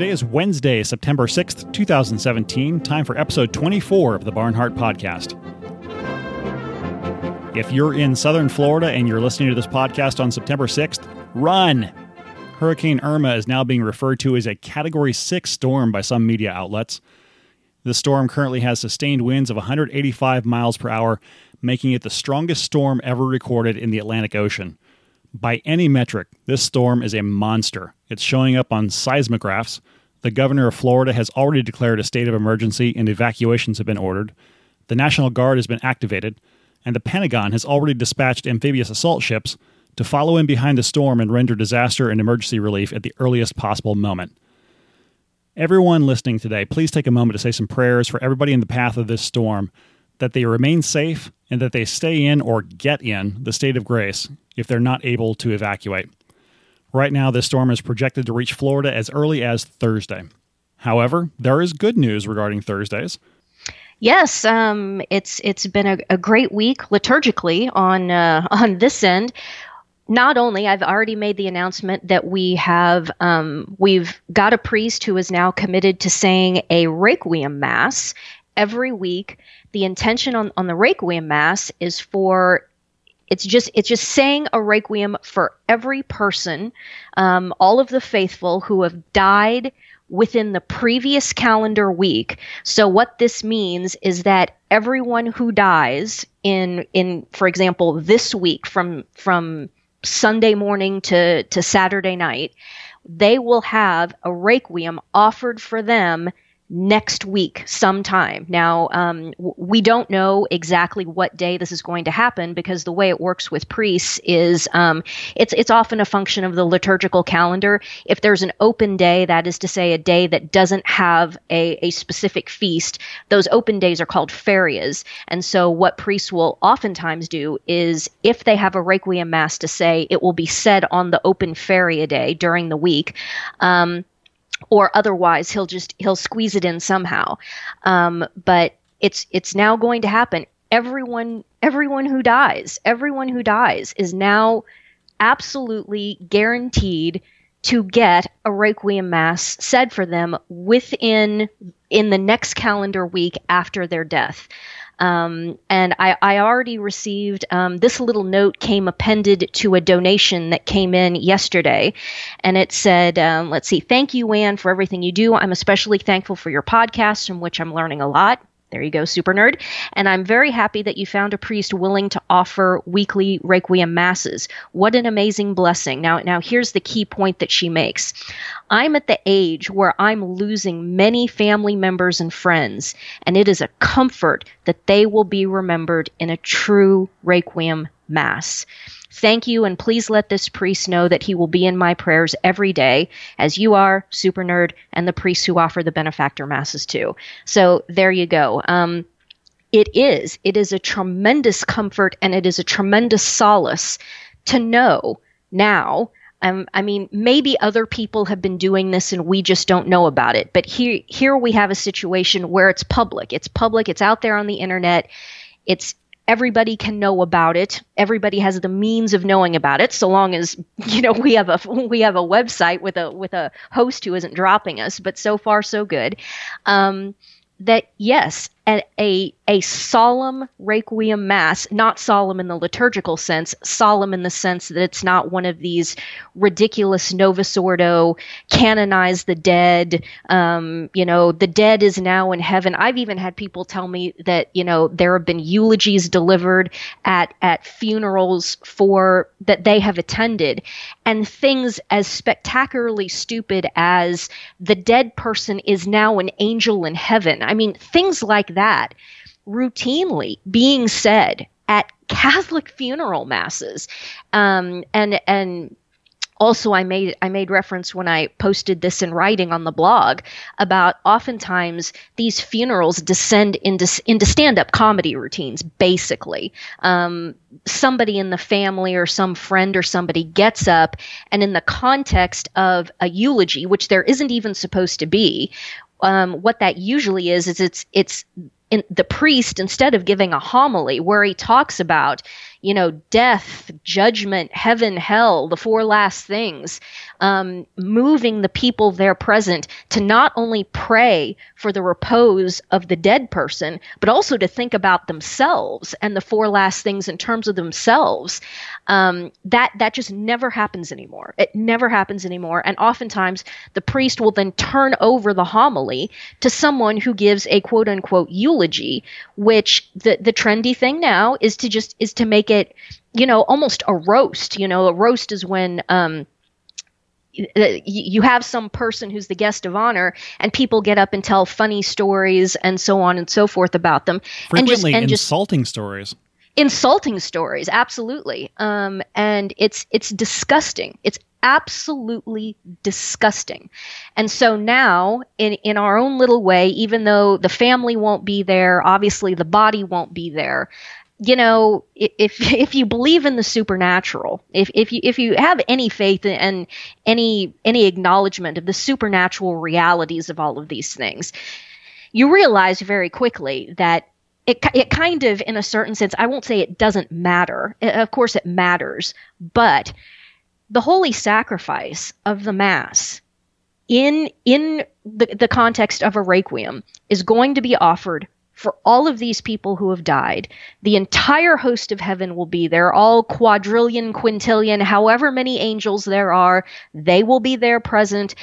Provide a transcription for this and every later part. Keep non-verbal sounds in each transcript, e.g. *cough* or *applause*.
Today is Wednesday, September 6th, 2017. Time for episode 24 of the Barnhardt Podcast. If you're in southern Florida and you're listening to this podcast on September 6th, run! Hurricane Irma is now being referred to as a Category 6 storm by some media outlets. The storm currently has sustained winds of 185 miles per hour, making it the strongest storm ever recorded in the Atlantic Ocean. By any metric, this storm is a monster. It's showing up on seismographs. The governor of Florida has already declared a state of emergency and evacuations have been ordered. The National Guard has been activated, and the Pentagon has already dispatched amphibious assault ships to follow in behind the storm and render disaster and emergency relief at the earliest possible moment. Everyone listening today, please take a moment to say some prayers for everybody in the path of this storm that they remain safe and that they stay in or get in the state of grace if they're not able to evacuate. Right now, this storm is projected to reach Florida as early as Thursday. However, there is good news regarding Thursdays. Yes, um, it's it's been a, a, great week liturgically on uh, *laughs* on this end. Not only I've already made the announcement that we have um, we've got a priest who is now committed to saying a requiem mass every week. The intention on, on the requiem mass is for it's just it's just saying a requiem for every person, um, all of the faithful who have died within the previous calendar week. So what this means is that everyone who dies in in for example this week from from Sunday morning to to Saturday night, they will have a requiem offered for them next week sometime. Now, um, we don't know exactly what day this is going to happen because the way it works with priests is um, it's it's often a function of the liturgical calendar. If there's an open day, that is to say, a day that doesn't have a, a specific feast, those open days are called ferias. And so, what priests will oftentimes do is if they have a requiem mass to say, it will be said on the open feria day during the week. Um, or otherwise he'll just he'll squeeze it in somehow. Um, but it's it's now going to happen. Everyone everyone who dies, everyone who dies is now absolutely guaranteed to get a requiem mass said for them within in the next calendar week after their death. Um, and I, I, already received um, this little note came appended to a donation that came in yesterday, and it said, um, "Let's see, thank you, Ann, for everything you do. I'm especially thankful for your podcast, from which I'm learning a lot. There you go, super nerd. And I'm very happy that you found a priest willing to offer weekly requiem masses. What an amazing blessing. Now, now here's the key point that she makes. I'm at the age where I'm losing many family members and friends, and it is a comfort that they will be remembered in a true requiem mass. Thank you, and please let this priest know that he will be in my prayers every day, as you are, Super Nerd, and the priests who offer the benefactor masses too. So there you go. Um, it is. It is a tremendous comfort and it is a tremendous solace to know now. Um, I mean, maybe other people have been doing this and we just don't know about it. But here, here we have a situation where it's public. It's public. It's out there on the internet. It's everybody can know about it. Everybody has the means of knowing about it, so long as *laughs* you know we have a *laughs* we have a website with a with a host who isn't dropping us. But so far, so good. Um, that yes, a, a, a solemn requiem mass, not solemn in the liturgical sense, solemn in the sense that it's not one of these ridiculous Novus Ordo, canonize the dead, um, you know, the dead is now in heaven. I've even had people tell me that, you know, there have been eulogies delivered at, at funerals for that they have attended and things as spectacularly stupid as the dead person is now an angel in heaven. I mean, things like that routinely being said at Catholic funeral masses. Um, and, and, also I made I made reference when I posted this in writing on the blog about oftentimes these funerals descend into into stand up comedy routines. Basically, um, somebody in the family or some friend or somebody gets up and in the context of a eulogy, which there isn't even supposed to be, um, what that usually is is it's it's in the priest instead of giving a homily where he talks about you know, death, judgment, heaven, hell, the four last things, um, moving the people there present to not only pray for the repose of the dead person, but also to think about themselves and the four last things in terms of themselves. Um, that that just never happens anymore. It never happens anymore. And oftentimes, the priest will then turn over the homily to someone who gives a quote unquote eulogy, which the the trendy thing now is to just is to make it, you know, almost a roast. You know, a roast is when um, you have some person who's the guest of honor and people get up and tell funny stories and so on and so forth about them frequently and just, and insulting just, stories insulting stories absolutely. Um, and it's it's disgusting. It's absolutely disgusting. And so now in in our own little way even though the family won't be there obviously the body won't be there you know, if *laughs* if you believe in the supernatural, if if you if you have any faith and any any acknowledgement of the supernatural realities of all of these things, you realize very quickly that it it kind of, in a certain sense, I won't say it doesn't matter. Of course, it matters, but the holy sacrifice of the mass in in the, the context of a requiem is going to be offered for all of these people who have died. The entire host of heaven will be there, all quadrillion, quintillion, however many angels there are, they will be there present.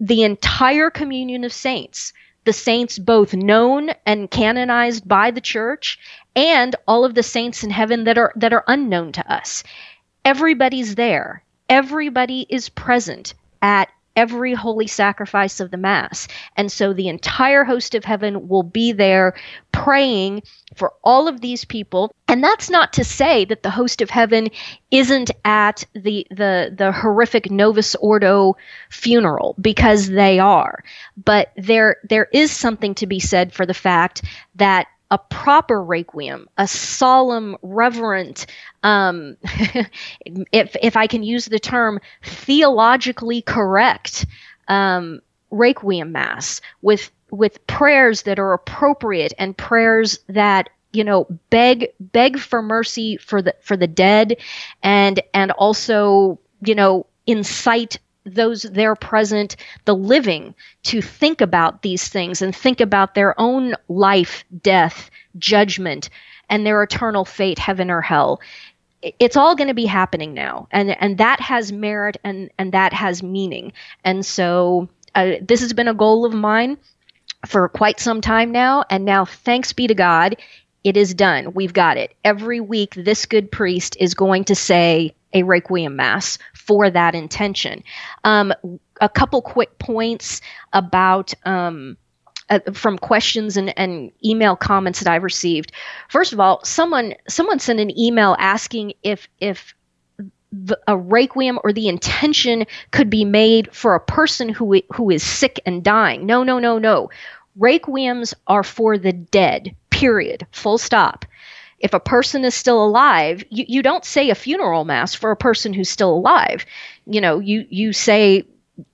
The entire communion of saints, the saints both known and canonized by the church, and all of the saints in heaven that are that are unknown to us. Everybody's there. Everybody is present at every holy sacrifice of the Mass. And so the entire host of heaven will be there praying for all of these people. And that's not to say that the host of heaven isn't at the, the, the horrific Novus Ordo funeral, because they are. But there, there is something to be said for the fact that a proper requiem, a solemn, reverent, um, *laughs* if if I can use the term theologically correct um, requiem mass with with prayers that are appropriate and prayers that you know beg beg for mercy for the for the dead and and also you know incite those there present, the living, to think about these things and think about their own life, death, judgment, and their eternal fate, heaven or hell. It's all going to be happening now, and and that has merit and and that has meaning. And so uh, this has been a goal of mine for quite some time now, and now thanks be to God, it is done. We've got it. Every week, this good priest is going to say a requiem mass for that intention. Um, a couple quick points about. Um, uh, from questions and, and email comments that I've received. First of all, someone someone sent an email asking if if the, a requiem or the intention could be made for a person who who is sick and dying. No, no, no, no. Requiems are for the dead. Period. Full stop if a person is still alive, you, you don't say a funeral mass for a person who's still alive. You know, you, you say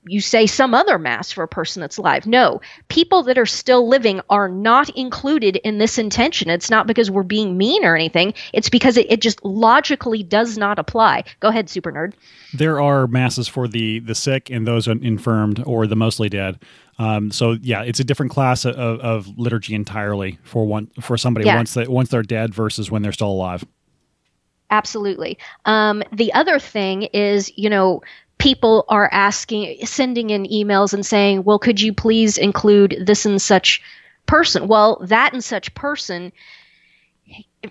you say some other mass for a person that's alive. No, people that are still living are not included in this intention. It's not because we're being mean or anything. It's because it, it just logically does not apply. Go ahead, super nerd. There are masses for the the sick and those infirmed or the mostly dead. Um, so yeah, it's a different class of, of liturgy entirely for one for somebody yeah. once they once they're dead versus when they're still alive. Absolutely. Um, the other thing is, you know, people are asking, sending in emails and saying, "Well, could you please include this and such person?" Well, that and such person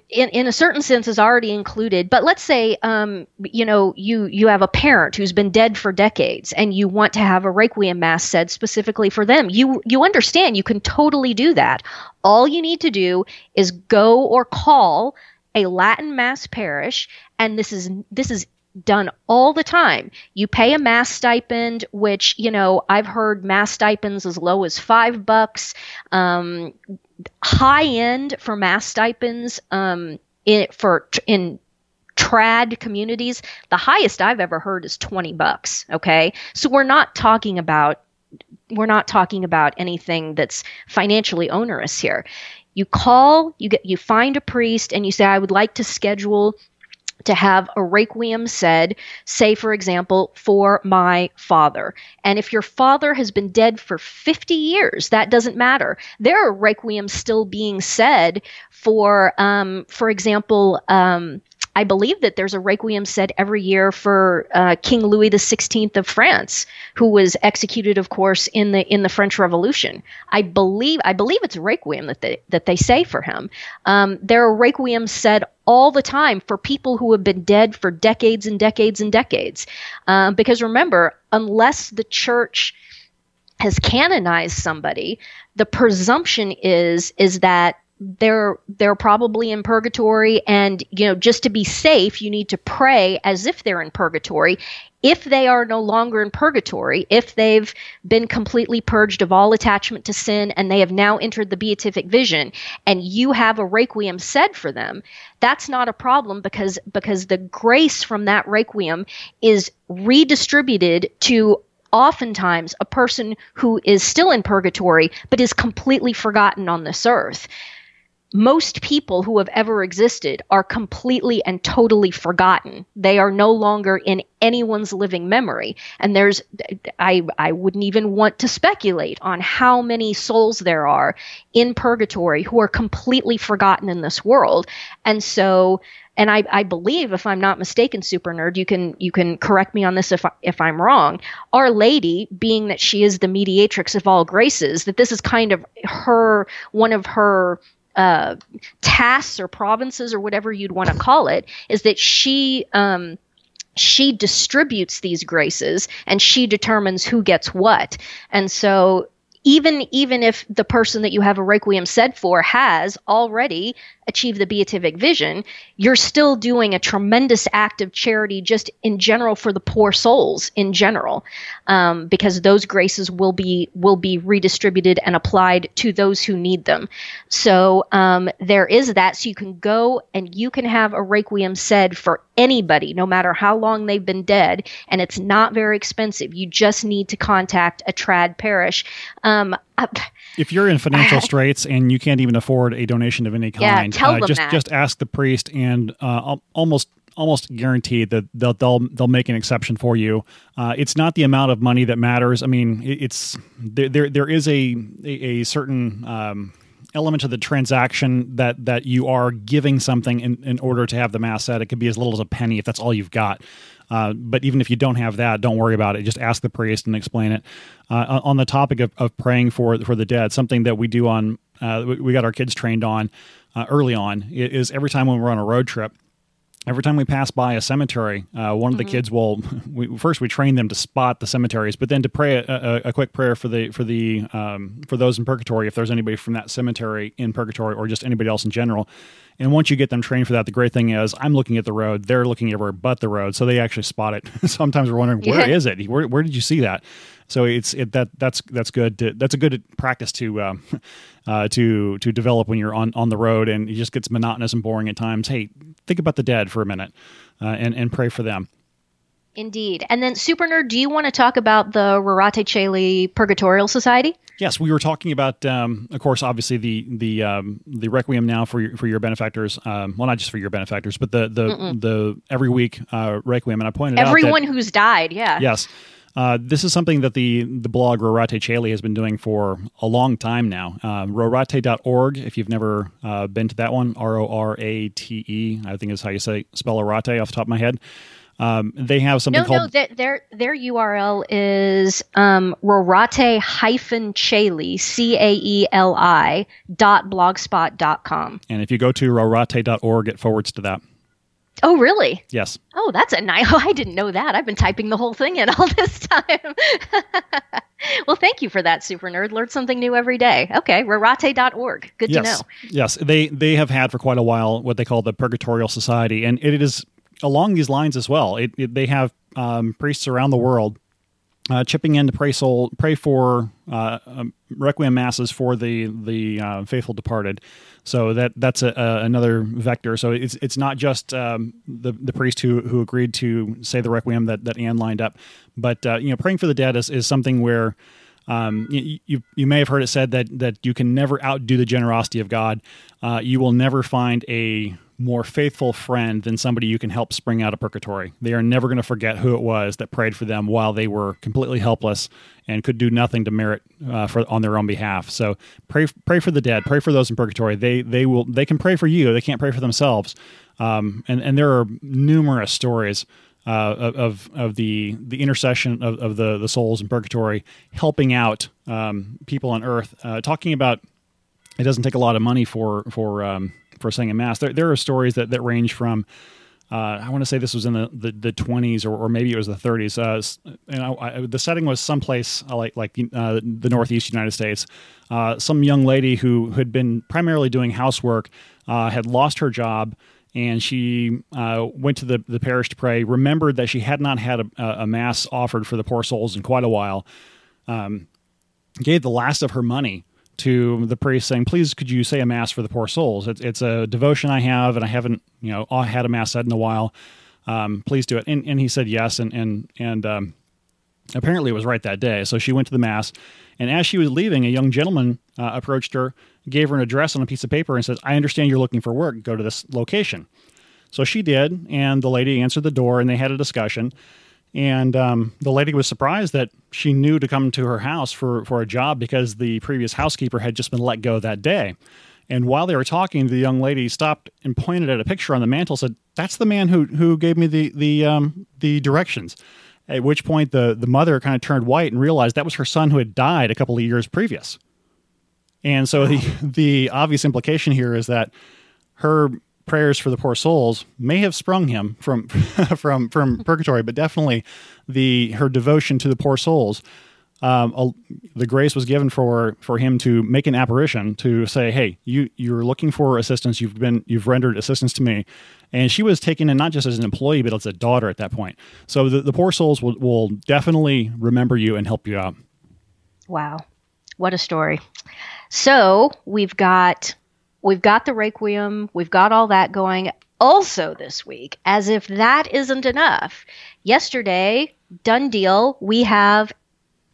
in, in a certain sense is already included. But let's say um, you know you you have a parent who's been dead for decades and you want to have a requiem mass said specifically for them. You you understand you can totally do that. All you need to do is go or call a latin mass parish and this is this is done all the time. You pay a mass stipend, which, you know, I've heard mass stipends as low as five bucks. Um, high end for mass stipends um, in for in trad communities, the highest I've ever heard is 20 bucks, okay? So we're not talking about we're not talking about anything that's financially onerous here. You call, you get you find a priest and you say I would like to schedule to have a requiem said, say, for example, for my father. And if your father has been dead for 50 years, that doesn't matter. There are requiems still being said for, um, for example, um, I believe that there's a requiem said every year for uh, King Louis XVI of France, who was executed, of course, in the in the French Revolution. I believe I believe it's a requiem that they that they say for him. Um, there are requiems said all the time for people who have been dead for decades and decades and decades. Um, because remember, unless the church has canonized somebody, the presumption is is that they're they're probably in purgatory. And you know just to be safe you need to pray as if they're in purgatory. If they are no longer in purgatory if they've been completely purged of all attachment to sin and they have now entered the beatific vision and you have a requiem said for them that's not a problem because because the grace from that requiem is redistributed to oftentimes a person who is still in purgatory but is completely forgotten on this earth most people who have ever existed are completely and totally forgotten. They are no longer in anyone's living memory. And there's, I, I wouldn't even want to speculate on how many souls there are in purgatory who are completely forgotten in this world. And so, and I, I believe, if I'm not mistaken, Super Nerd, you can you can correct me on this if I, if I'm wrong. Our Lady, being that she is the mediatrix of all graces, that this is kind of her one of her uh, tasks or provinces or whatever you'd want to call it is that she um, she distributes these graces and she determines who gets what. And so even even if the person that you have a requiem said for has already achieved the beatific vision, you're still doing a tremendous act of charity just in general for the poor souls in general, um, because those graces will be will be redistributed and applied to those who need them. So um, there is that. So you can go and you can have a requiem said for anybody, no matter how long they've been dead, and it's not very expensive. You just need to contact a trad parish. Um, if you're in financial *laughs* straits and you can't even afford a donation of any kind, yeah, tell uh, them just that. just ask the priest, and uh, almost almost guaranteed that they'll they'll they'll make an exception for you. Uh, it's not the amount of money that matters. I mean, it's there there, there is a a, a certain um, element of the transaction that that you are giving something in, in order to have the mass said. It could be as little as a penny if that's all you've got. Uh, but even if you don't have that, don't worry about it. Just ask the priest and explain it. Uh, on the topic of, of praying for for the dead, something that we do on uh, we got our kids trained on uh, early on is every time when we're on a road trip every time we pass by a cemetery, uh, one of the mm-hmm. kids will *laughs* we, first we train them to spot the cemeteries, but then to pray a, a, a quick prayer for the for the um, for those in purgatory, if there's anybody from that cemetery in purgatory or just anybody else in general. And once you get them trained for that, the great thing is I'm looking at the road, they're looking everywhere but the road, so they actually spot it. *laughs* Sometimes we're wondering where yeah. is it? Where, where did you see that? So it's it, that that's that's good. To, that's a good practice to um, *laughs* uh, to to develop when you're on on the road and it just gets monotonous and boring at times. Hey, think about the dead for a minute uh, and and pray for them. Indeed. And then, Super Nerd, do you want to talk about the Rorate Caeli Purgatorial Society? Yes, we were talking about, um, of course, obviously the the um, the requiem now for your, for your benefactors. Um, well, not just for your benefactors, but the the Mm-mm. the every week uh, requiem. And I pointed everyone out everyone who's died. Yeah. Yes. Uh, this is something that the, the blog Rorate Caeli has been doing for a long time now. Uh, rorate.org, if you've never uh, been to that one, R O R A T E, I think is how you say spell Rorate off the top of my head. Um, they have something no, called. No, their, their URL is um, Rorate hyphen C A E L I, dot blogspot dot com. And if you go to rorate.org, it forwards to that. Oh, really? Yes. Oh, that's a nice. *laughs* Oh, I didn't know that. I've been typing the whole thing in *laughs* all this time. *laughs* well, thank you for that, Super Nerd. Learn something new every day. Okay, rorate.org. Good yes. to know. Yes, they they have had for quite a while what they call the Purgatorial Society, and it is along these lines as well. It, it, they have um, priests around the world uh, chipping in to pray soul, pray for uh, um, requiem masses for the the uh, faithful departed. So that that's a, a, another vector. So it's it's not just um, the the priest who who agreed to say the requiem that that Ann lined up, but uh, you know praying for the dead is, is something where. Um, you, you, you may have heard it said that that you can never outdo the generosity of God. Uh, you will never find a more faithful friend than somebody you can help spring out of purgatory. They are never going to forget who it was that prayed for them while they were completely helpless and could do nothing to merit uh, for on their own behalf. So pray pray for the dead. Pray for those in purgatory. They they will they can pray for you. They can't pray for themselves. Um, and and there are numerous stories. Uh, of of the the intercession of, of the the souls in purgatory, helping out um, people on earth, uh, talking about it doesn't take a lot of money for for um, for saying a mass. There, there are stories that, that range from uh, I want to say this was in the, the, the 20s or, or, maybe it was the 30s. Uh, and I, I, the setting was someplace uh, like like uh, the Northeast United States. Uh, some young lady who had been primarily doing housework uh, had lost her job. And she went to the, the parish to pray, remembered that she had not had a, a mass offered for the poor souls in quite a while, um, gave the last of her money to the priest saying, "Please, could you say a mass for the poor souls? It's, it's a devotion I have, and I haven't, you know, had a mass said in a while. Um, please do it." And, and he said yes, and and and um, apparently it was right that day. So she went to the mass, and as she was leaving, a young gentleman uh, approached her, gave her an address on a piece of paper, and says, "I understand you're looking for work. Go to this location." So she did, and the lady answered the door, and they had a discussion. And um, the lady was surprised that she knew to come to her house for, for a job because the previous housekeeper had just been let go that day. And while they were talking, the young lady stopped and pointed at a picture on the mantle. Said, "That's the man who who gave me the the um, the directions." At which point, the the mother kind of turned white and realized that was her son who had died a couple of years previous. And so the the obvious implication here is that her prayers for the poor souls may have sprung him from *laughs* from from purgatory, but definitely the her devotion to the poor souls. Um, the grace was given for for him to make an apparition to say, "Hey, you you're looking for assistance. You've been you've rendered assistance to me," and she was taken in not just as an employee, but as a daughter at that point. So the, the poor souls will will definitely remember you and help you out. Wow, what a story! So we've got We've got the Requiem, we've got all that going. Also, this week, as if that isn't enough, yesterday, done deal, we have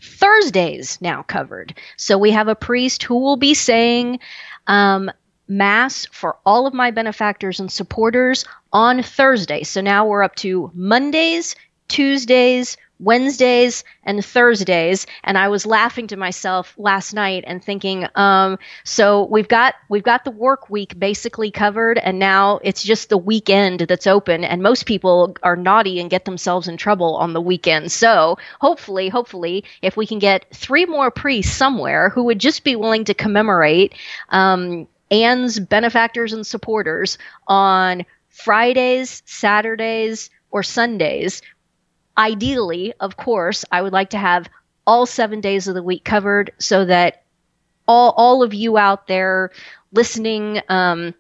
Thursdays now covered. So we have a priest who will be saying um, Mass for all of my benefactors and supporters on Thursday. So now we're up to Mondays, Tuesdays, Wednesdays and Thursdays, and I was laughing to myself last night and thinking, um, so we've got we've got the work week basically covered, and now it's just the weekend that's open, and most people are naughty and get themselves in trouble on the weekend. So hopefully, hopefully, if we can get three more priests somewhere who would just be willing to commemorate um, Ann's benefactors and supporters on Fridays, Saturdays, or Sundays, Ideally, of course, I would like to have all seven days of the week covered so that all, all of you out there listening um,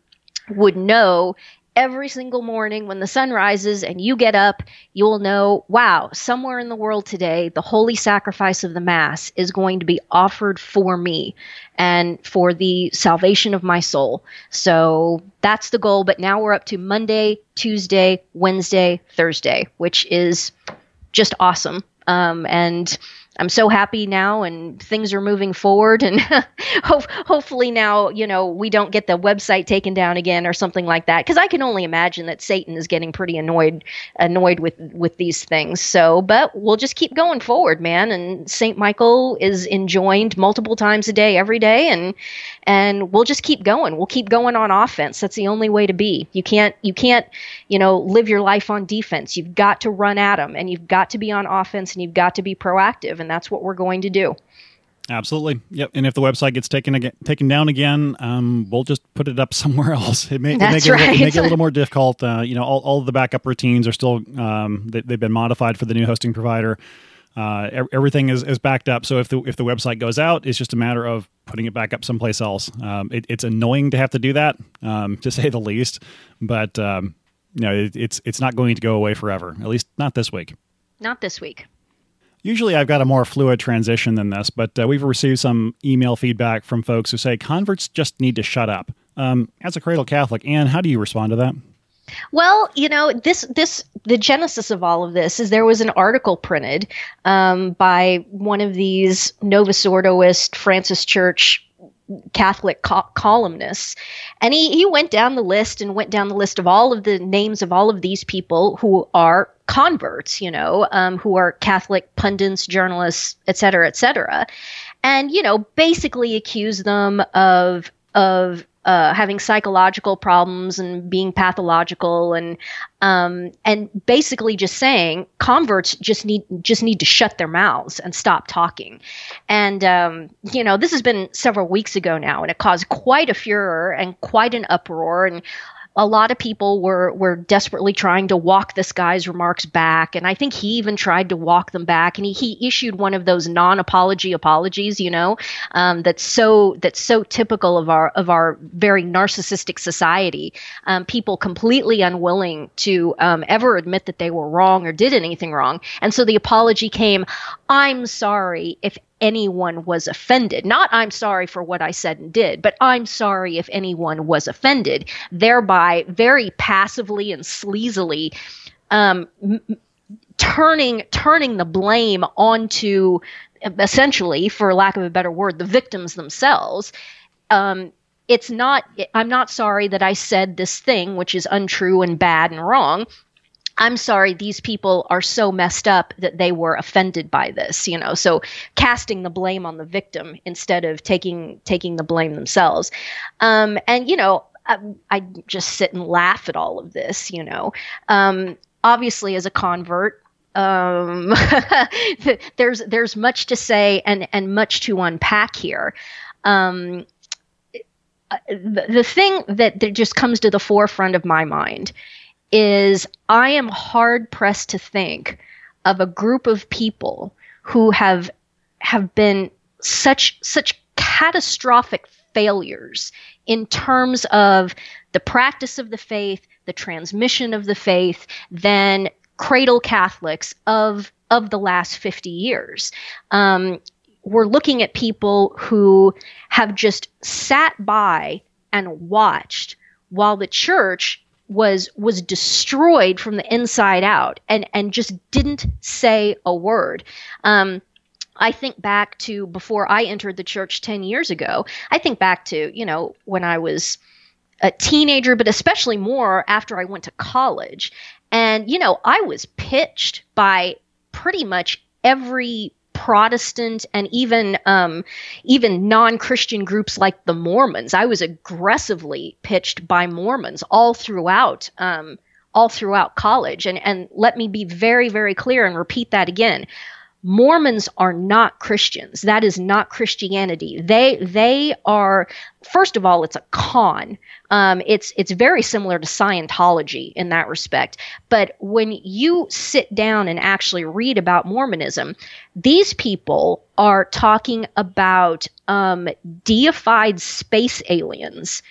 would know every single morning when the sun rises and you get up, you'll know, wow, somewhere in the world today, the holy sacrifice of the Mass is going to be offered for me and for the salvation of my soul. So that's the goal. But now we're up to Monday, Tuesday, Wednesday, Thursday, which is just awesome. Um, and I'm so happy now, and things are moving forward. And *laughs* hopefully now, you know, we don't get the website taken down again or something like that. Because I can only imagine that Satan is getting pretty annoyed, annoyed with with these things. So, but we'll just keep going forward, man. And Saint Michael is enjoined multiple times a day, every day, and and we'll just keep going. We'll keep going on offense. That's the only way to be. You can't you can't you know live your life on defense. You've got to run at them, and you've got to be on offense, and you've got to be proactive, and that's what we're going to do. Absolutely. Yep. And if the website gets taken again, taken down again, um, we'll just put it up *laughs* somewhere else. It may, That's it right. it, make it a little more difficult. Uh, you know, all, all the backup routines are still um, they, have been modified for the new hosting provider. Uh, everything is, is backed up. So if the if the website goes out, it's just a matter of putting it back up someplace else. Um, it, it's annoying to have to do that, um, to say the least. But um, you know, it, it's it's not going to go away forever. At least not this week. Not this week. Usually, I've got a more fluid transition than this, but uh, we've received some email feedback from folks who say converts just need to shut up. Um, as a cradle Catholic, Ann, how do you respond to that? Well, you know, this this the genesis of all of this is there was an article printed um, by one of these Novus Ordoist Francis Church Catholic co- columnists. And he, he went down the list and went down the list of all of the names of all of these people who are converts, you know, um, who are Catholic pundits, journalists, et cetera, et cetera. And, you know, basically accuse them of, of uh, having psychological problems and being pathological and um, and basically just saying converts just need just need to shut their mouths and stop talking. And um, you know this has been several weeks ago now, and it caused quite a furor and quite an uproar. And a lot of people were were desperately trying to walk this guy's remarks back. And i think he even tried to walk them back. And he, he issued one of those non-apology apologies you know um, that's so that's so typical of our of our very narcissistic society. Um, people completely unwilling to um, ever admit that they were wrong or did anything wrong. And so the apology came i'm sorry if anyone was offended. Not I'm sorry for what I said and did, but I'm sorry if anyone was offended, thereby very passively and sleazily um, m- turning turning the blame onto essentially, for lack of a better word, the victims themselves. Um, it's not i'm not sorry that i said this thing which is untrue and bad and wrong I'm sorry, these people are so messed up that they were offended by this, you know. So casting the blame on the victim instead of taking taking the blame themselves. Um, and you know, I, I, just sit and laugh at all of this, you know. Um, obviously, as a convert, um, *laughs* there's there's much to say and and much to unpack here. Um, the, the thing that, that just comes to the forefront of my mind is I am hard pressed to think of a group of people who have have been such such catastrophic failures in terms of the practice of the faith, the transmission of the faith, than cradle Catholics of of the last 50 years. Um, we're looking at people who have just sat by and watched while the church was was destroyed from the inside out and and just didn't say a word um, I think back to before I entered the church 10 years ago. I think back to, you know, when I was a teenager, but especially more after I went to college. And, you know, I was pitched by pretty much every Protestant and even um, even non-Christian groups like the Mormons. I was aggressively pitched by Mormons all throughout um, all throughout college. And and let me be very very clear and repeat that again. Mormons are not Christians. That is not Christianity. They they are first of all, it's a con. Um, it's it's very similar to Scientology in that respect. But when you sit down and actually read about Mormonism, these people are talking about um, deified space aliens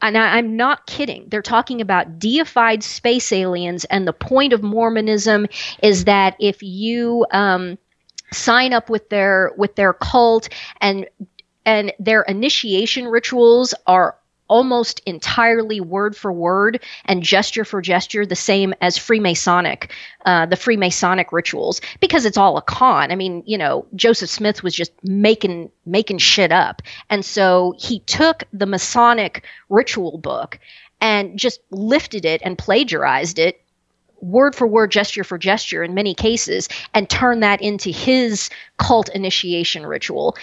and I, am not kidding. They're talking about deified space aliens, and the point of Mormonism is that if you um, sign up with their with their cult and and their initiation rituals are almost entirely word for word and gesture for gesture the same as Freemasonic, uh, the Freemasonic rituals, because it's all a con. I mean, you know, Joseph Smith was just making making shit up, and so he took the Masonic ritual book and just lifted it and plagiarized it word for word, gesture for gesture in many cases, and turn that into his cult initiation ritual.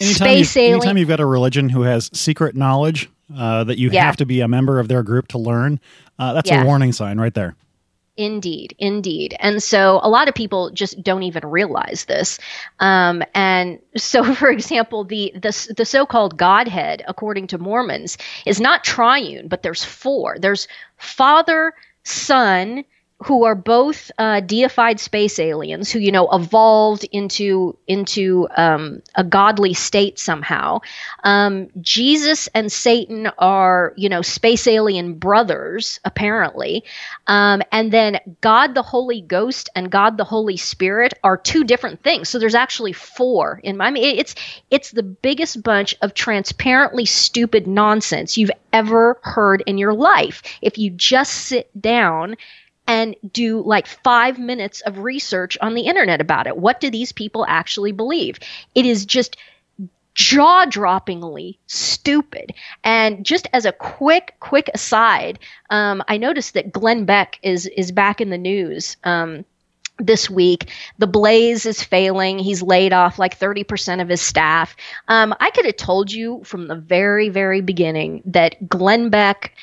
Anytime Space alien. Anytime you've got a religion who has secret knowledge uh, that you yeah. have to be a member of their group to learn, uh, that's yeah. a warning sign right there. Indeed, indeed. And so a lot of people just don't even realize this. Um, and so, *laughs* for example, the, the, the so-called Godhead, according to Mormons, is not triune, but there's four. There's Father, Son, who are both uh, deified space aliens who you know evolved into into um, a godly state somehow. Um, Jesus and Satan are you know space alien brothers apparently, um, and then God the Holy Ghost and God the Holy Spirit are two different things. So there's actually four in my. I mean, it's it's the biggest bunch of transparently stupid nonsense you've ever heard in your life. If you just sit down and do like five minutes of research on the internet about it. What do these people actually believe? It is just jaw-droppingly stupid. And just as a quick, quick aside, um, I noticed that Glenn Beck is is back in the news. Um, this week. The Blaze is failing. He's laid off like 30% of his staff. Um, I could have told you from the very, very beginning that Glenn Beck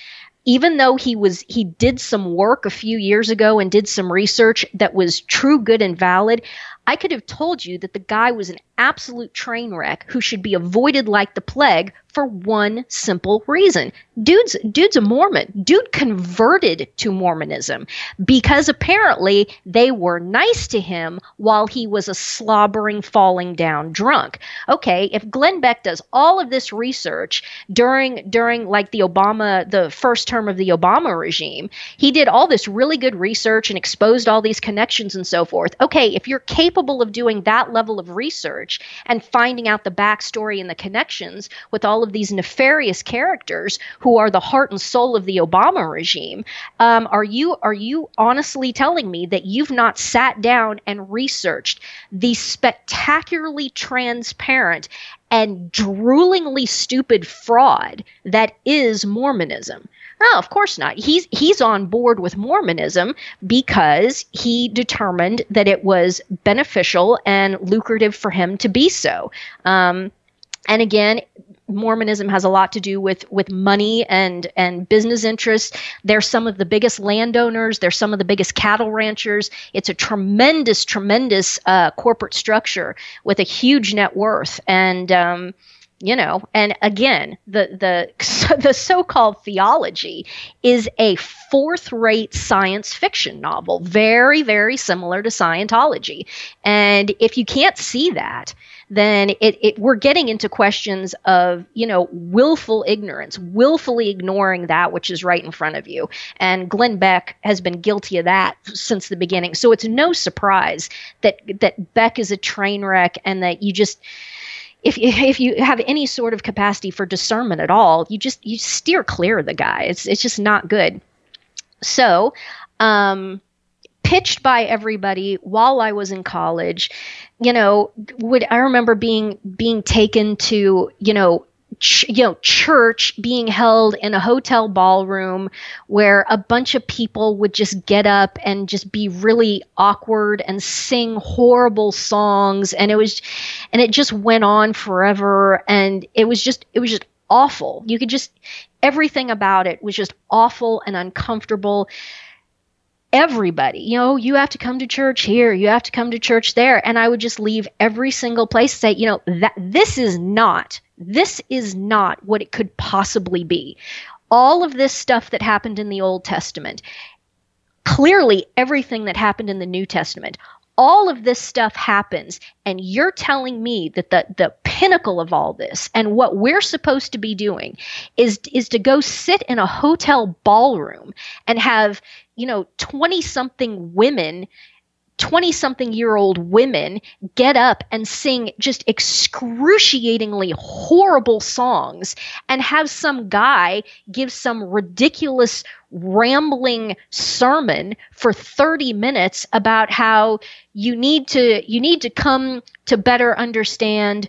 even though he was he did some work a few years ago and did some research that was true good and valid i could have told you that the guy was an absolute train wreck who should be avoided like the plague for one simple reason. Dude's dude's a Mormon. Dude converted to Mormonism because apparently they were nice to him while he was a slobbering falling down drunk. Okay, if Glenn Beck does all of this research during during like the Obama the first term of the Obama regime, he did all this really good research and exposed all these connections and so forth. Okay, if you're capable of doing that level of research and finding out the backstory and the connections with all of these nefarious characters who are the heart and soul of the Obama regime. Um, are you are you honestly telling me that you've not sat down and researched the spectacularly transparent and droolingly stupid fraud that is Mormonism? No, of course not. He's he's on board with Mormonism because he determined that it was beneficial and lucrative for him to be so. Um, and again, Mormonism has a lot to do with with money and and business interests. They're some of the biggest landowners. They're some of the biggest cattle ranchers. It's a tremendous, tremendous uh, corporate structure with a huge net worth. And um, you know and again the the *laughs* the so-called theology is a fourth-rate science fiction novel very very similar to scientology. And if you can't see that then it, it, we're getting into questions of you know willful ignorance willfully ignoring that which is right in front of you. And glenn beck has been guilty of that since the beginning. So it's no surprise that that beck is a train wreck and that you just if if you have any sort of capacity for discernment at all, you just you steer clear of the guy. It's it's just not good. So, um, pitched by everybody while I was in college, you know, would I remember being being taken to you know ch- you know church being held in a hotel ballroom where a bunch of people would just get up and just be really awkward and sing horrible songs. And it was and it just went on forever. And it was just it was just awful. You could just everything about it was just awful and uncomfortable everybody. You know, you have to come to church here, you have to come to church there. And I would just leave every single place say, you know, that this is not, this is not what it could possibly be. All of this stuff that happened in the Old Testament, clearly everything that happened in the New Testament, all of this stuff happens and you're telling me that the the pinnacle of all this and what we're supposed to be doing is is to go sit in a hotel ballroom and have you know 20 something women 20 something year old women get up and sing just excruciatingly horrible songs and have some guy give some ridiculous rambling sermon for 30 minutes about how you need to you need to come to better understand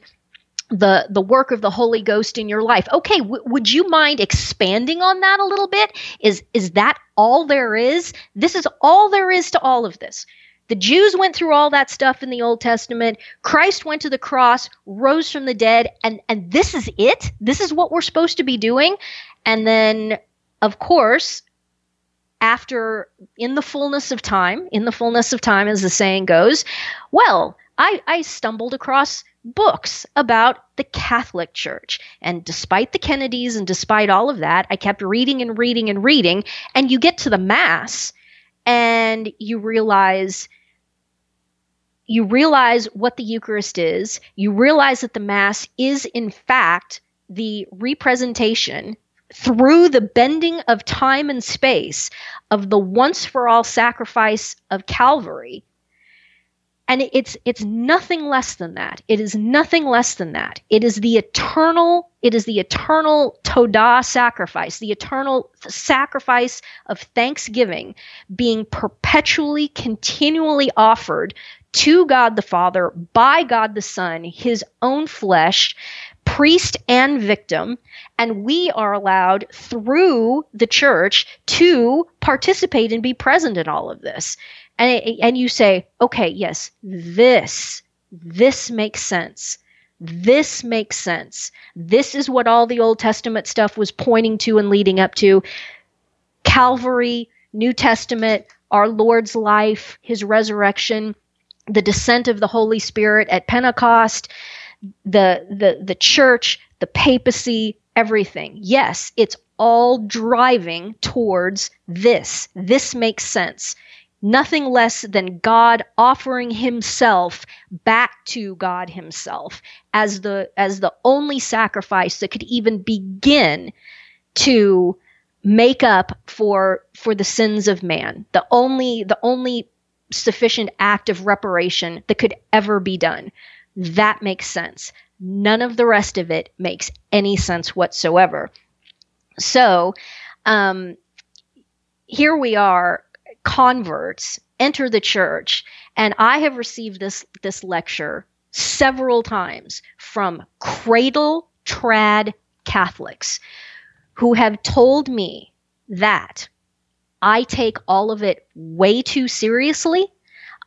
the the work of the holy ghost in your life. Okay w- would you mind expanding on that a little bit? Is is that all there is? This is all there is to all of this the Jews went through all that stuff in the Old Testament. Christ went to the cross, rose from the dead, and and this is it? This is what we're supposed to be doing? And then of course, after in the fullness of time, in the fullness of time as the saying goes, well, I, I stumbled across books about the Catholic Church. And despite the Kennedys and despite all of that, I kept reading and reading and reading. And you get to the Mass and you realize you realize what the Eucharist is, you realize that the Mass is, in fact, the representation through the bending of time and space of the once for all sacrifice of Calvary. And it's it's nothing less than that. It is nothing less than that. It is the eternal, it is the eternal Todah sacrifice, the eternal sacrifice of thanksgiving being perpetually, continually offered to God the Father by God the Son, his own flesh, priest and victim, and we are allowed through the church to participate and be present in all of this. And, and you say, okay, yes, this, this makes sense. This makes sense. This is what all the Old Testament stuff was pointing to and leading up to. Calvary, New Testament, our Lord's life, his resurrection, the descent of the Holy Spirit at Pentecost, the the the church, the papacy, everything. Yes, it's all driving towards this. This makes sense. Nothing less than God offering himself back to God himself as the as the only sacrifice that could even begin to make up for for the sins of man. The only the only sufficient act of reparation that could ever be done. That makes sense. None of the rest of it makes any sense whatsoever. So, um, here we are, converts enter the church, and I have received this this lecture several times from cradle trad Catholics who have told me that I take all of it way too seriously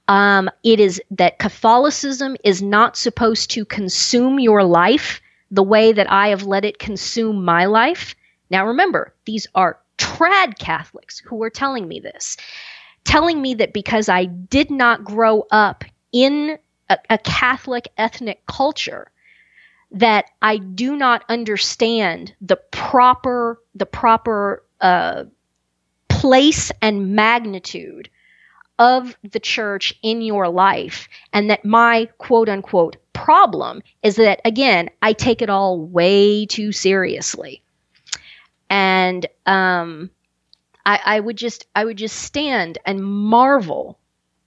um, it is that Catholicism is not supposed to consume your life the way that I have let it consume my life. Now, remember, these are trad Catholics who were telling me this, telling me that because I did not grow up in a, a Catholic ethnic culture, that I do not understand the proper the proper uh, place and magnitude of the church in your life, and that my quote unquote problem is that, again, I take it all way too seriously. And um, I, I would just I would just stand and marvel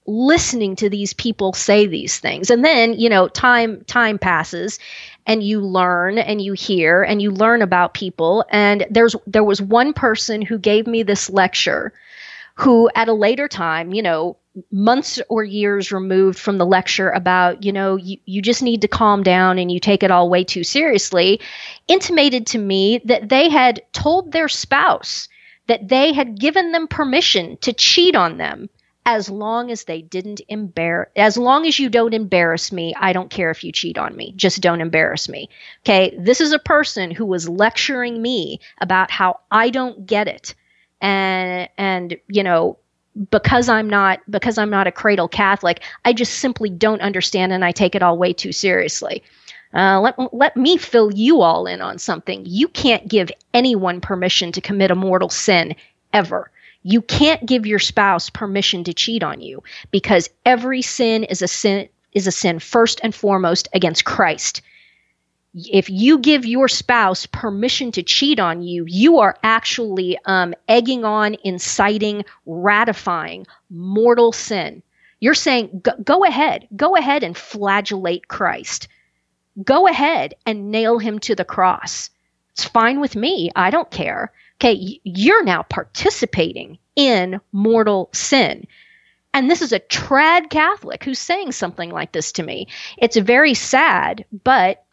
listening to these people say these things. And then you know time time passes and you learn and you hear and you learn about people. And there's there was one person who gave me this lecture who at a later time, you know, months or years removed from the lecture about, you know, you, you just need to calm down and you take it all way too seriously, intimated to me that they had told their spouse that they had given them permission to cheat on them as long as they didn't embarrass as long as you don't embarrass me i don't care if you cheat on me just don't embarrass me. Okay? This is a person who was lecturing me about how i don't get it. And and you know because I'm not because I'm not a cradle Catholic, I just simply don't understand and I take it all way too seriously. Uh, let, let me fill you all in on something. You can't give anyone permission to commit a mortal sin ever. You can't give your spouse permission to cheat on you because every sin is a sin is a sin first and foremost against Christ if you give your spouse permission to cheat on you, you are actually um, egging on, inciting, ratifying mortal sin. You're saying, go ahead, go ahead and flagellate Christ. Go ahead and nail him to the cross. It's fine with me. I don't care. Okay, you're now participating in mortal sin. And this is a trad Catholic who's saying something like this to me. It's very sad, but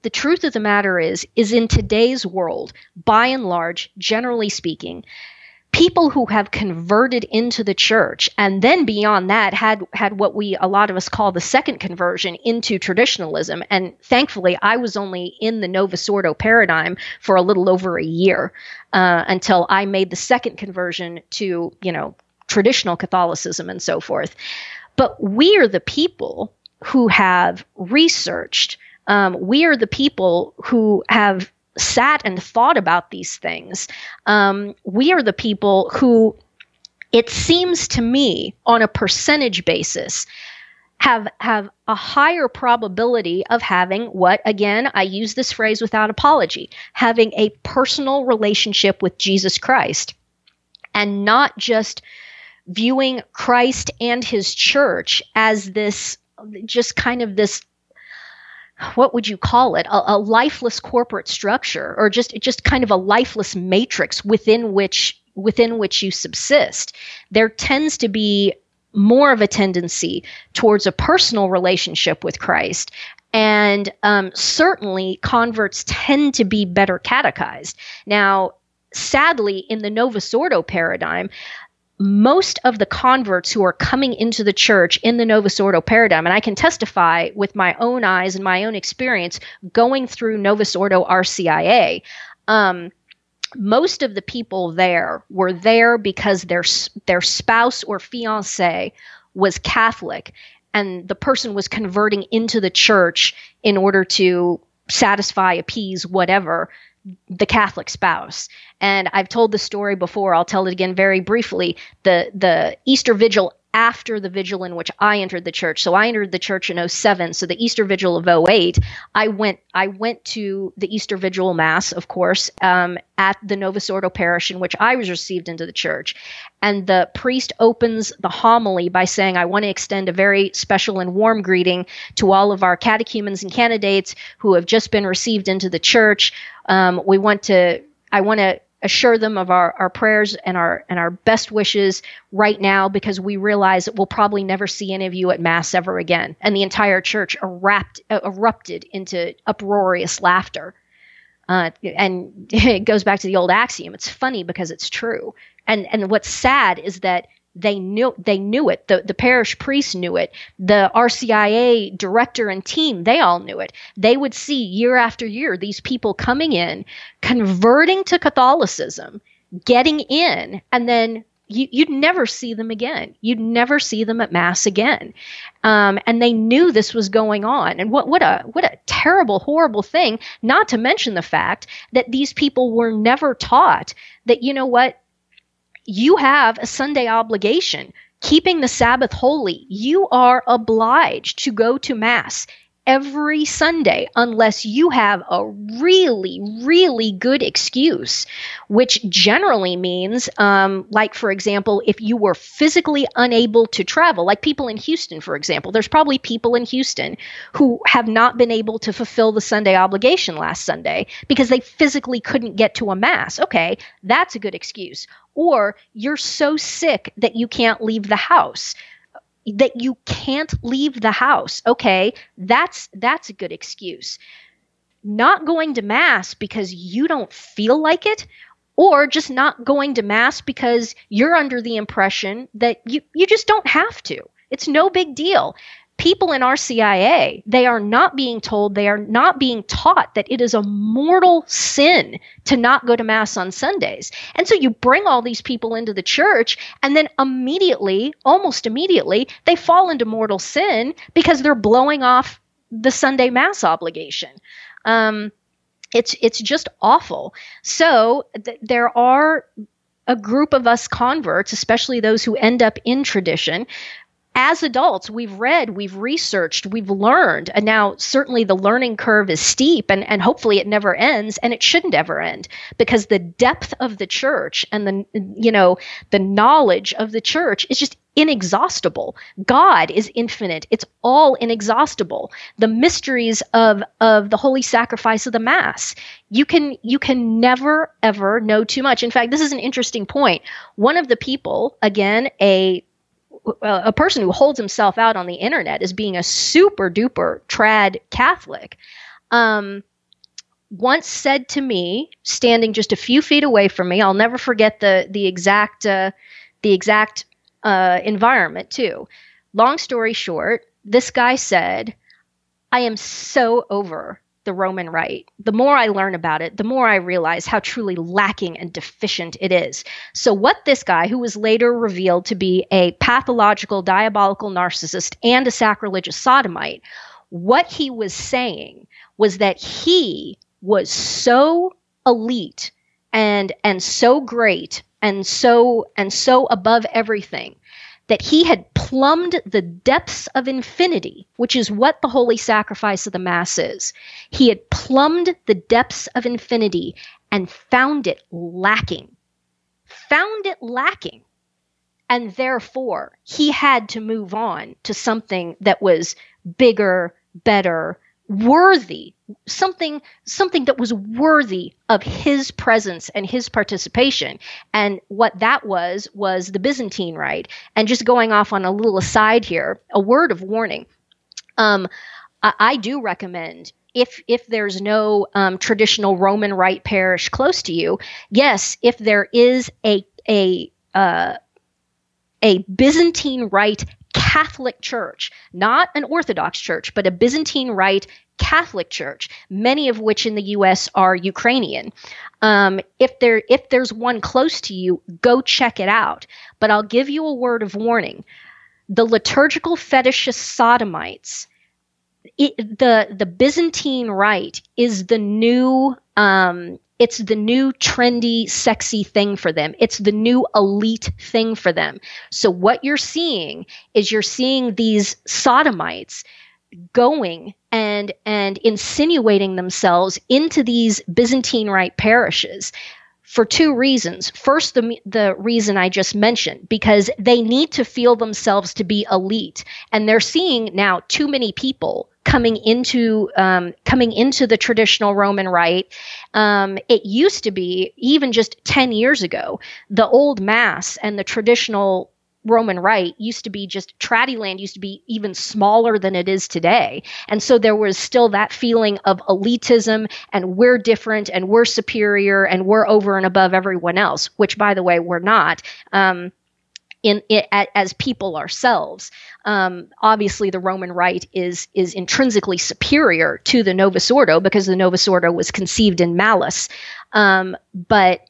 the truth of the matter is is in today's world by and large generally speaking people who have converted into the church and then beyond that had had what we a lot of us call the second conversion into traditionalism. And thankfully i was only in the novus ordo paradigm for a little over a year uh, until i made the second conversion to you know traditional catholicism and so forth. But we are the people who have researched um, we are the people who have sat and thought about these things. Um, we are the people who, it seems to me, on a percentage basis, have have a higher probability of having what again I use this phrase without apology having a personal relationship with Jesus Christ and not just viewing Christ and his church as this just kind of this what would you call it a, a, lifeless corporate structure or just just kind of a lifeless matrix within which within which you subsist there tends to be more of a tendency towards a personal relationship with Christ. And um, certainly, converts tend to be better catechized. Now, sadly, in the Novus Ordo paradigm, most of the converts who are coming into the church in the Novus Ordo paradigm, and I can testify with my own eyes and my own experience going through Novus Ordo RCIA, um, most of the people there were there because their their spouse or fiance was Catholic, and the person was converting into the church in order to satisfy, appease, whatever the Catholic spouse. And I've told the story before. I'll tell it again very briefly. The the Easter Vigil after the vigil in which I entered the church. So I entered the church in 07. So the Easter Vigil of 08, I went I went to the Easter Vigil Mass, of course, um, at the Novus Ordo parish in which I was received into the church. And the priest opens the homily by saying, I want to extend a very special and warm greeting to all of our catechumens and candidates who have just been received into the church. Um, we want to I want to assure them of our, our prayers and our and our best wishes right now because we realize that we'll probably never see any of you at mass ever again. And the entire church erupt, uh, erupted into uproarious laughter. Uh, and *laughs* it goes back to the old axiom. It's funny because it's true. And and what's sad is that they knew they knew it. The the parish priest knew it. The RCIA director and team, they all knew it. They would see year after year these people coming in, converting to Catholicism, getting in, and then you, would never see them again. You'd never see them at mass again. Um, and they knew this was going on. And what what a what a terrible, horrible thing. Not to mention the fact that these people were never taught that you know what you have a Sunday obligation. Keeping the Sabbath holy, you are obliged to go to Mass every Sunday unless you have a really, really good excuse, which generally means, um, like, for example, if you were physically unable to travel, like people in Houston, for example, there's probably people in Houston who have not been able to fulfill the Sunday obligation last Sunday because they physically couldn't get to a Mass. Okay, that's a good excuse. Or you're so sick that you can't leave the house that you can't leave the house. Okay, that's that's a good excuse. Not going to mass because you don't feel like it or just not going to mass because you're under the impression that you you just don't have to. It's no big deal people in RCIA, they are not being told, they are not being taught that it is a mortal sin to not go to Mass on Sundays. And so you bring all these people into the church, and then immediately, almost immediately, they fall into mortal sin because they're blowing off the Sunday Mass obligation. Um, it's it's just awful. So th- there are a group of us converts, especially those who end up in tradition, as adults, we've read, we've researched, we've learned, and now certainly the learning curve is steep and, and hopefully it never ends, and it shouldn't ever end because the depth of the church and the you know the knowledge of the church is just inexhaustible. God is infinite. It's all inexhaustible. The mysteries of of the holy sacrifice of the mass. You can you can never ever know too much. In fact, this is an interesting point. One of the people, again, a a person who holds himself out on the internet as being a super duper trad Catholic, um, once said to me, standing just a few feet away from me, I'll never forget the the exact uh, the exact uh, environment too. Long story short, this guy said, "I am so over the Roman Rite. The more I learn about it, the more I realize how truly lacking and deficient it is. So, what this guy, who was later revealed to be a pathological, diabolical narcissist and a sacrilegious sodomite, what he was saying was that he was so elite and and so great and so and so above everything that he had plumbed the depths of infinity, which is what the holy sacrifice of the Mass is. He had plumbed the depths of infinity and found it lacking. Found it lacking. And therefore, he had to move on to something that was bigger, better, worthy something something that was worthy of his presence and his participation. And what that was was the byzantine rite. And just going off on a little aside here a word of warning. Um, I, I do recommend if if there's no um, traditional Roman Rite parish close to you, yes, if there is a a uh, a Byzantine Rite Catholic church, not an Orthodox church, but a Byzantine Rite Catholic church, many of which in the U.S. are Ukrainian. Um, if there if there's one close to you, go check it out. But I'll give you a word of warning: the liturgical fetishist sodomites. It, the the Byzantine rite is the new um, it's the new trendy, sexy thing for them. It's the new elite thing for them. So what you're seeing is you're seeing these sodomites going and and insinuating themselves into these Byzantine rite parishes for two reasons. First, the the reason I just mentioned because they need to feel themselves to be elite, and they're seeing now too many people coming into um, coming into the traditional Roman rite. Um, it used to be even just ten years ago, the old mass and the traditional Roman rite used to be just traddy land used to be even smaller than it is today. And so there was still that feeling of elitism and we're different and we're superior and we're over and above everyone else, which by the way, we're not. Um, in as people ourselves. Um, obviously, the Roman Rite is is intrinsically superior to the Novus Ordo because the Novus Ordo was conceived in malice. Um, but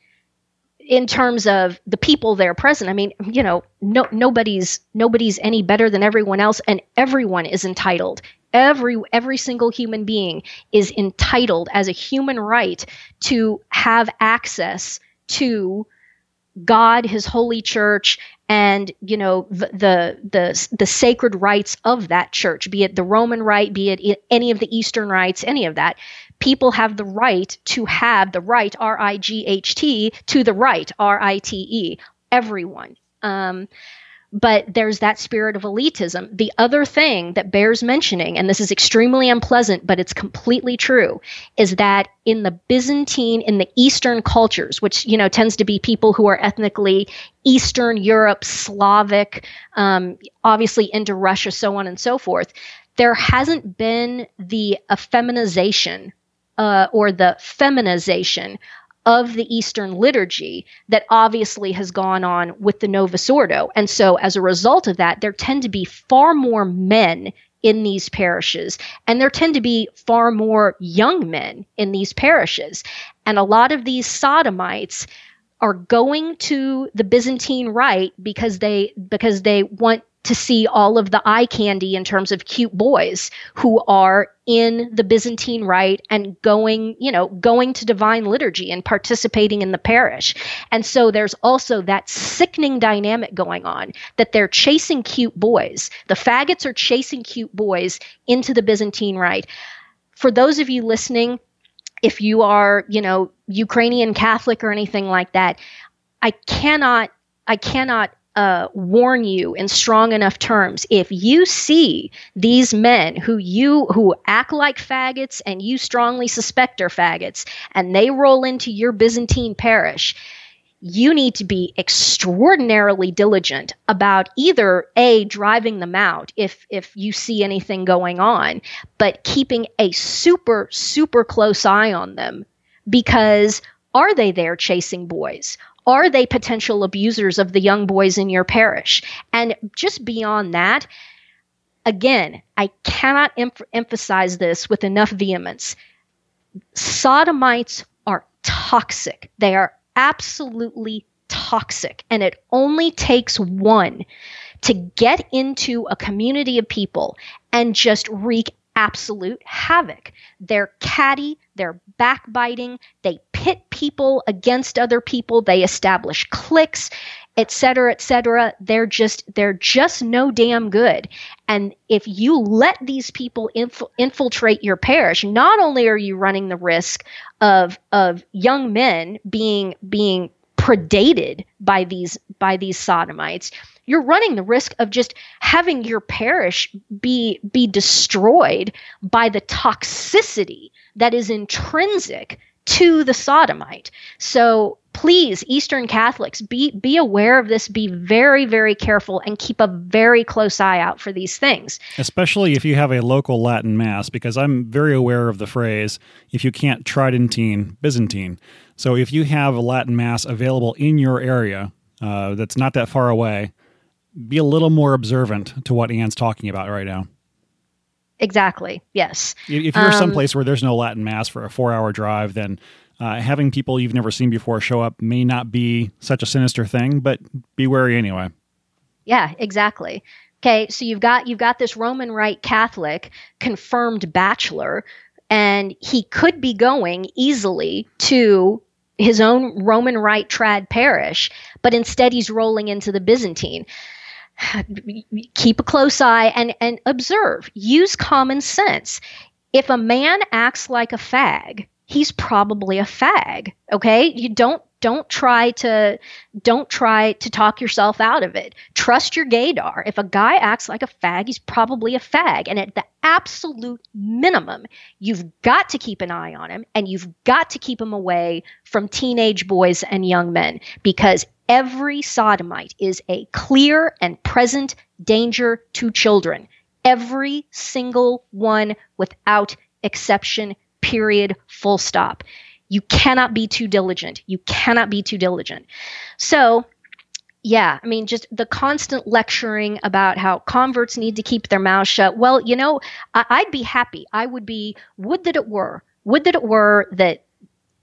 in terms of the people there present, I mean, you know, no, nobody's nobody's any better than everyone else, and everyone is entitled. Every every single human being is entitled as a human right to have access to God, His holy church, and you know the, the the the sacred rites of that church, be it the Roman rite, be it any of the Eastern rites, any of that. People have the right to have the right, R I G H T, to the right, R I T E. Everyone. Um, but there's that spirit of elitism. The other thing that bears mentioning, and this is extremely unpleasant, but it's completely true, is that in the Byzantine, in the Eastern cultures, which you know tends to be people who are ethnically Eastern Europe, Slavic, um, obviously into Russia, so on and so forth, there hasn't been the effeminization uh, or the feminization of the Eastern liturgy that obviously has gone on with the Novus Ordo. And so, as a result of that, there tend to be far more men in these parishes, and there tend to be far more young men in these parishes. And a lot of these sodomites are going to the Byzantine rite because they because they want to see all of the eye candy in terms of cute boys who are in the Byzantine rite and going, you know, going to divine liturgy and participating in the parish. And so there's also that sickening dynamic going on that they're chasing cute boys. The faggots are chasing cute boys into the Byzantine rite. For those of you listening, if you are, you know, Ukrainian Catholic or anything like that, I cannot I cannot uh, warn you in strong enough terms. If you see these men who you who act like faggots and you strongly suspect are faggots and they roll into your byzantine parish you need to be extraordinarily diligent about either a driving them out if if you see anything going on but keeping a super super close eye on them because are they there chasing boys are they potential abusers of the young boys in your parish? And just beyond that, again, I cannot em- emphasize this with enough vehemence. Sodomites are toxic. They are absolutely toxic. And it only takes one to get into a community of people and just wreak absolute havoc. They're catty, they're backbiting, they pit people against other people, they establish cliques, etc., etc. They're just they're just no damn good. And if you let these people inf- infiltrate your parish, not only are you running the risk of of young men being being predated by these by these sodomites you're running the risk of just having your parish be be destroyed by the toxicity that is intrinsic to the sodomite. So please eastern catholics be be aware of this. Be very very careful and keep a very close eye out for these things. Especially if you have a local latin mass because i'm very aware of the phrase if you can't tridentine byzantine. So if you have a latin mass available in your area uh, that's not that far away be a little more observant to what Ann's talking about right now. Exactly. Yes. If you're um, someplace where there's no latin mass for a four hour drive then uh, having people you've never seen before show up may not be such a sinister thing, but be wary anyway. Yeah, exactly. Okay, so you've got you've got this Roman Rite Catholic confirmed bachelor, and he could be going easily to his own Roman Rite trad parish, but instead he's rolling into the Byzantine. *sighs* Keep a close eye and, and observe. Use common sense. If a man acts like a fag, he's probably a fag. Okay. You don't, don't try to, don't try to talk yourself out of it. Trust your gaydar. If a guy acts like a fag, he's probably a fag. And at the absolute minimum, you've got to keep an eye on him and you've got to keep him away from teenage boys and young men because every sodomite is a clear and present danger to children. Every single one without exception period, full stop. You cannot be too diligent. You cannot be too diligent. So, yeah, I mean, just the constant lecturing about how converts need to keep their mouths shut. Well, you know, I- would be happy. I would be, would that it were, would that it were that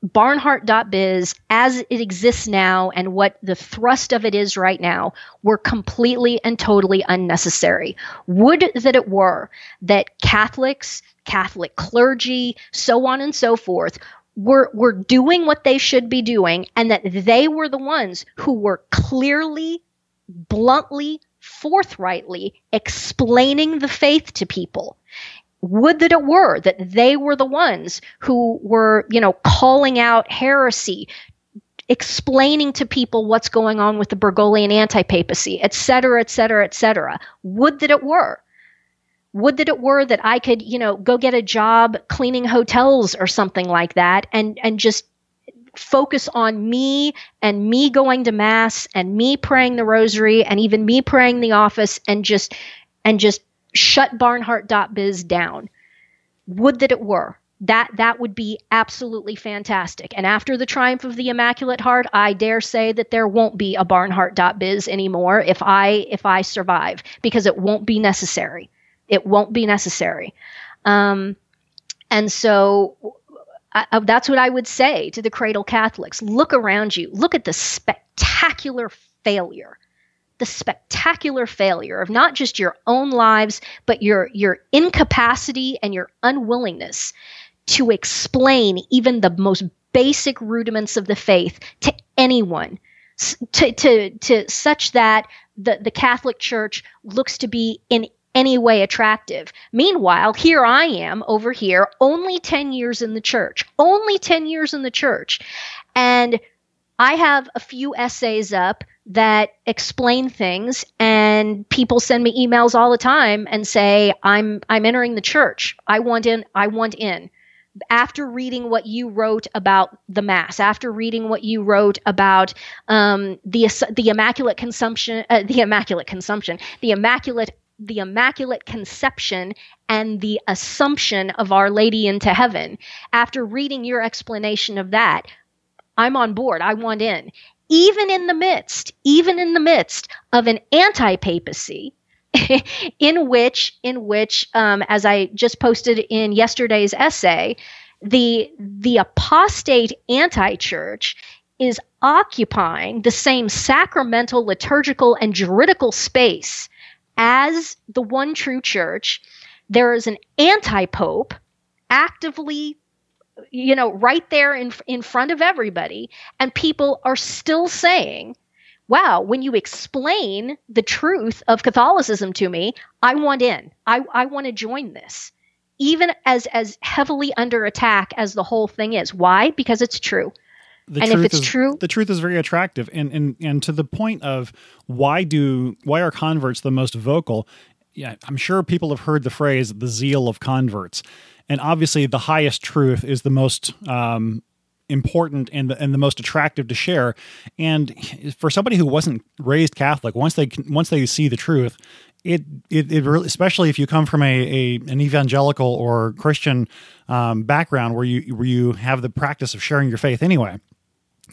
Barnhardt.biz, as it exists now and what the thrust of it is right now, were completely and totally unnecessary. Would that it were that Catholics, Catholic clergy, so on and so forth, were, were doing what they should be doing, and that they were the ones who were clearly, bluntly, forthrightly explaining the faith to people would that it were that they were the ones who were, you know, calling out heresy, explaining to people what's going on with the Bergoglian anti-papacy, et cetera, et cetera, et cetera. Would that it were. Would that it were that I could, you know, go get a job cleaning hotels or something like that and and just focus on me and me going to mass and me praying the rosary and even me praying the office and just and just shut barnhardt.biz down. Would that it were. That that would be absolutely fantastic. And after the triumph of the Immaculate Heart, I dare say that there won't be a barnhardt.biz anymore if I if I survive because it won't be necessary. It won't be necessary. Um, and so I, that's what I would say to the cradle Catholics. Look around you. Look at the spectacular failure the spectacular failure of not just your own lives, but your, your incapacity and your unwillingness to explain even the most basic rudiments of the faith to anyone, to, to, to such that the, the Catholic Church looks to be in any way attractive. Meanwhile, here I am over here, only 10 years in the church, only 10 years in the church. And I have a few essays up that explain things and people send me emails all the time and say i'm i'm entering the church. I want in i want in. After reading what you wrote about the mass after reading what you wrote about um, the the immaculate consumption uh, the immaculate consumption the immaculate the immaculate conception and the assumption of our lady into heaven. After reading your explanation of that i'm on board i want in even in the midst, even in the midst of an anti-papacy, *laughs* in which, in which, um, as I just posted in yesterday's essay, the the apostate anti-church is occupying the same sacramental, liturgical, and juridical space as the one true church. There is an anti-pope actively you know, right there in in front of everybody, and people are still saying, "Wow, when you explain the truth of Catholicism to me, I want in. I I want to join this." Even as as heavily under attack as the whole thing is. Why? Because it's true. the and truth if it's is, true, the truth is very attractive, and and and to the point of why do why are converts the most vocal? Yeah, I'm sure people have heard the phrase "the zeal of converts," and obviously the highest truth is the most um, important and the, and the most attractive to share. And for somebody who wasn't raised Catholic, once they once they see the truth, it it, it really, especially if you come from a, a an evangelical or Christian um, background where you where you have the practice of sharing your faith anyway.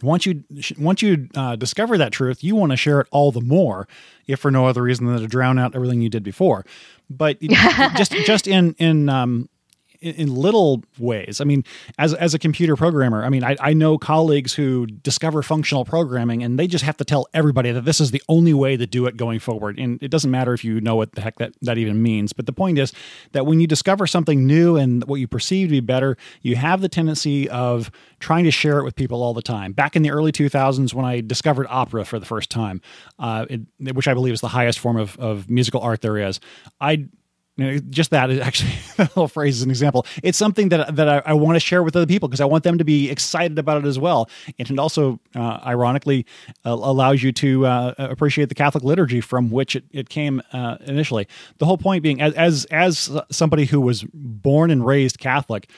Once you once you uh, discover that truth, you want to share it all the more, if for no other reason than to drown out everything you did before. But just just in in um, in little ways. I mean, as as a computer programmer, I mean, I, I know colleagues who discover functional programming and they just have to tell everybody that this is the only way to do it going forward. And it doesn't matter if you know what the heck that, that even means. But the point is that when you discover something new and what you perceive to be better, you have the tendency of trying to share it with people all the time. Back in the early 2000s, when I discovered opera for the first time, uh, it, which I believe is the highest form of, of musical art there is, I you know, just that is actually *laughs* that little phrase is an example. It's something that that I, I want to share with other people because I want them to be excited about it as well. And it also, uh, ironically, uh, allows you to uh, appreciate the Catholic liturgy from which it, it came uh, initially. The whole point being, as, as as somebody who was born and raised Catholic,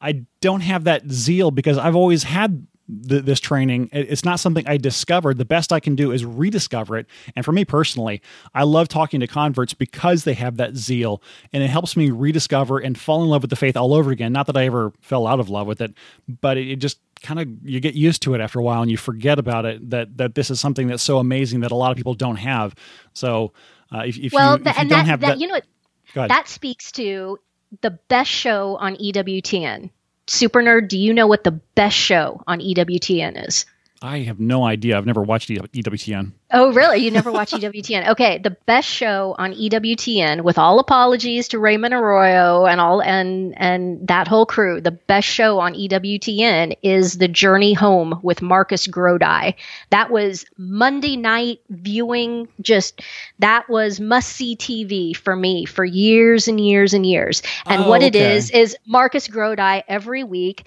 I don't have that zeal because I've always had th- this training. It's not something I discovered. The best I can do is rediscover it. And for me personally, I love talking to converts because they have that zeal and it helps me rediscover and fall in love with the faith all over again. Not that I ever fell out of love with it, but it, it just kind of you get used to it after a while and you forget about it that that this is something that's so amazing that a lot of people don't have. So uh, if, if well, you, the, if you and don't that, have that, that, you know what that speaks to the best show on EWTN Super Nerd, do you know what the best show on EWTN is? I have no idea. I've never watched EWTN. Oh, really? You never watched *laughs* EWTN? Okay, the best show on EWTN, with all apologies to Raymond Arroyo and all and and that whole crew, the best show on EWTN is The Journey Home with Marcus Grodi. That was Monday night viewing. Just that was must see TV for me for years and years and years. And Oh, what it okay. is is Marcus Grodi every week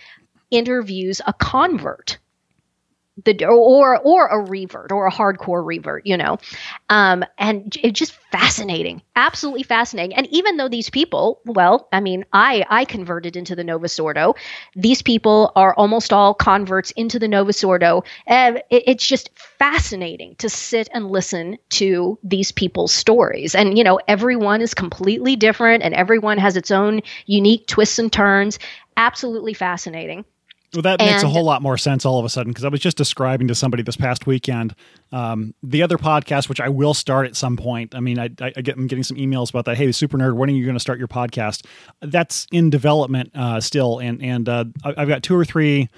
interviews a convert the or or a revert or a hardcore revert, you know, um, and it's just fascinating, absolutely fascinating. And even though these people, well, I mean, I I converted into the Novus Ordo, these people are almost all converts into the Novus Ordo. And it, it's just fascinating to sit and listen to these people's stories. And you know, everyone is completely different, and everyone has its own unique twists and turns. Absolutely fascinating. Well, that makes a whole lot more sense all of a sudden because I was just describing to somebody this past weekend um, the other podcast, which I will start at some point. I mean, I, I get I'm getting some emails about that. Hey, Super Nerd, when are you going to start your podcast? That's in development uh, still, and and uh, I- I've got two or three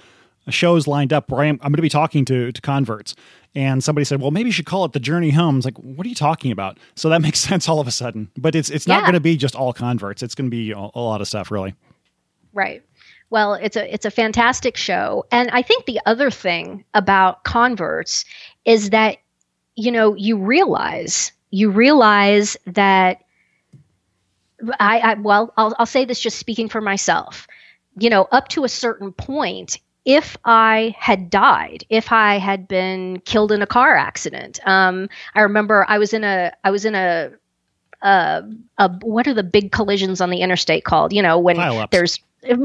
shows lined up where I am, I'm going to be talking to to converts. And somebody said, "Well, maybe you should call it the Journey Home." It's like, what are you talking about? So that *laughs* makes sense all of a sudden. But it's it's not Yeah. going to be just all converts. It's going to be a, a lot of stuff, really. Right. Well, it's a it's a fantastic show, and I think the other thing about converts is that you know you realize you realize that I, I well I'll, I'll say this just speaking for myself. You know up to a certain point if i had died if i had been killed in a car accident um, i remember i was in a i was in a uh, a what are the big collisions on the interstate called? You know when there's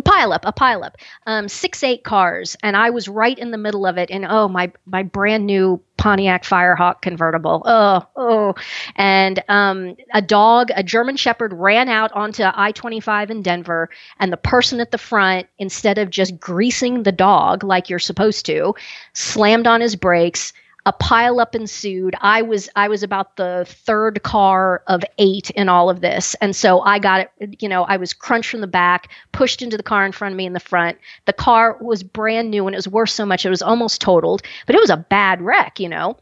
pile up a pile up. Um, six eight cars and i was right in the middle of it and oh my my brand new pontiac firehawk convertible. Oh oh. And um, a dog a german shepherd ran out onto i-25 in denver and the person at the front instead of just greasing the dog like you're supposed to slammed on his brakes a pile up ensued. I was I was about the third car of eight in all of this, and so I got it. You know, I was crunched from the back, pushed into the car in front of me in the front. The car was brand new, and it was worth so much it was almost totaled. But it was a bad wreck. You know,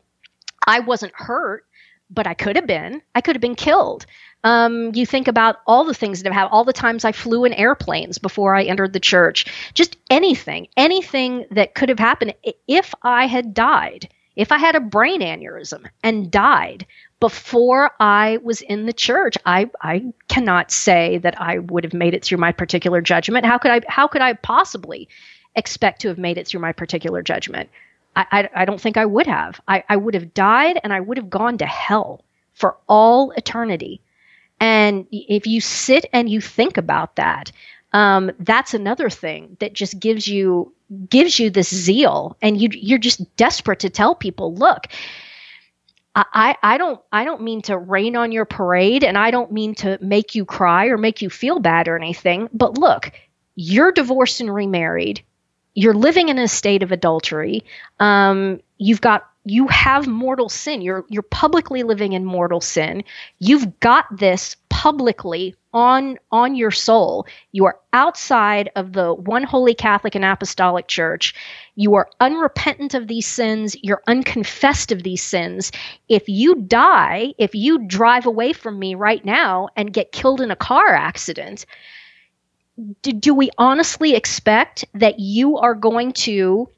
I wasn't hurt, but I could have been. I could have been killed. Um, you think about all the things that have happened, all the times I flew in airplanes before I entered the church, just anything, anything that could have happened if I had died, if I had a brain aneurysm and died before I was in the church, I, I cannot say that I would have made it through my particular judgment. How could I, how could I possibly expect to have made it through my particular judgment. I, I, I don't think I would have. I, I would have died and I would have gone to hell for all eternity. And if you sit and you think about that, um, that's another thing that just gives you gives you this zeal, and you you're just desperate to tell people, look, I, I don't I don't mean to rain on your parade and I don't mean to make you cry or make you feel bad or anything. But look, you're divorced and remarried. You're living in a state of adultery. Um, you've got you have mortal sin. You're you're publicly living in mortal sin. You've got this publicly on on your soul. You are outside of the one holy Catholic and Apostolic Church. You are unrepentant of these sins. You're unconfessed of these sins. If you die, if you drive away from me right now and get killed in a car accident, do, do we honestly expect that you are going to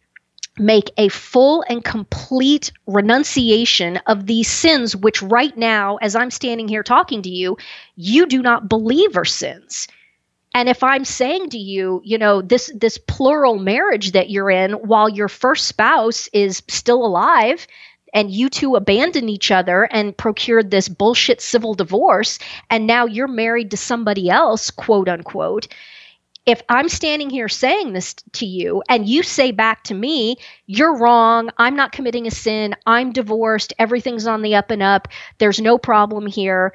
make a full and complete renunciation of these sins, which right now, as I'm standing here talking to you, you do not believe are sins. And if I'm saying to you, you know, this this plural marriage that you're in while your first spouse is still alive and you two abandoned each other and procured this bullshit civil divorce and now you're married to somebody else, quote unquote, if I'm standing here saying this to you and you say back to me, you're wrong, I'm not committing a sin, I'm divorced, everything's on the up and up, there's no problem here,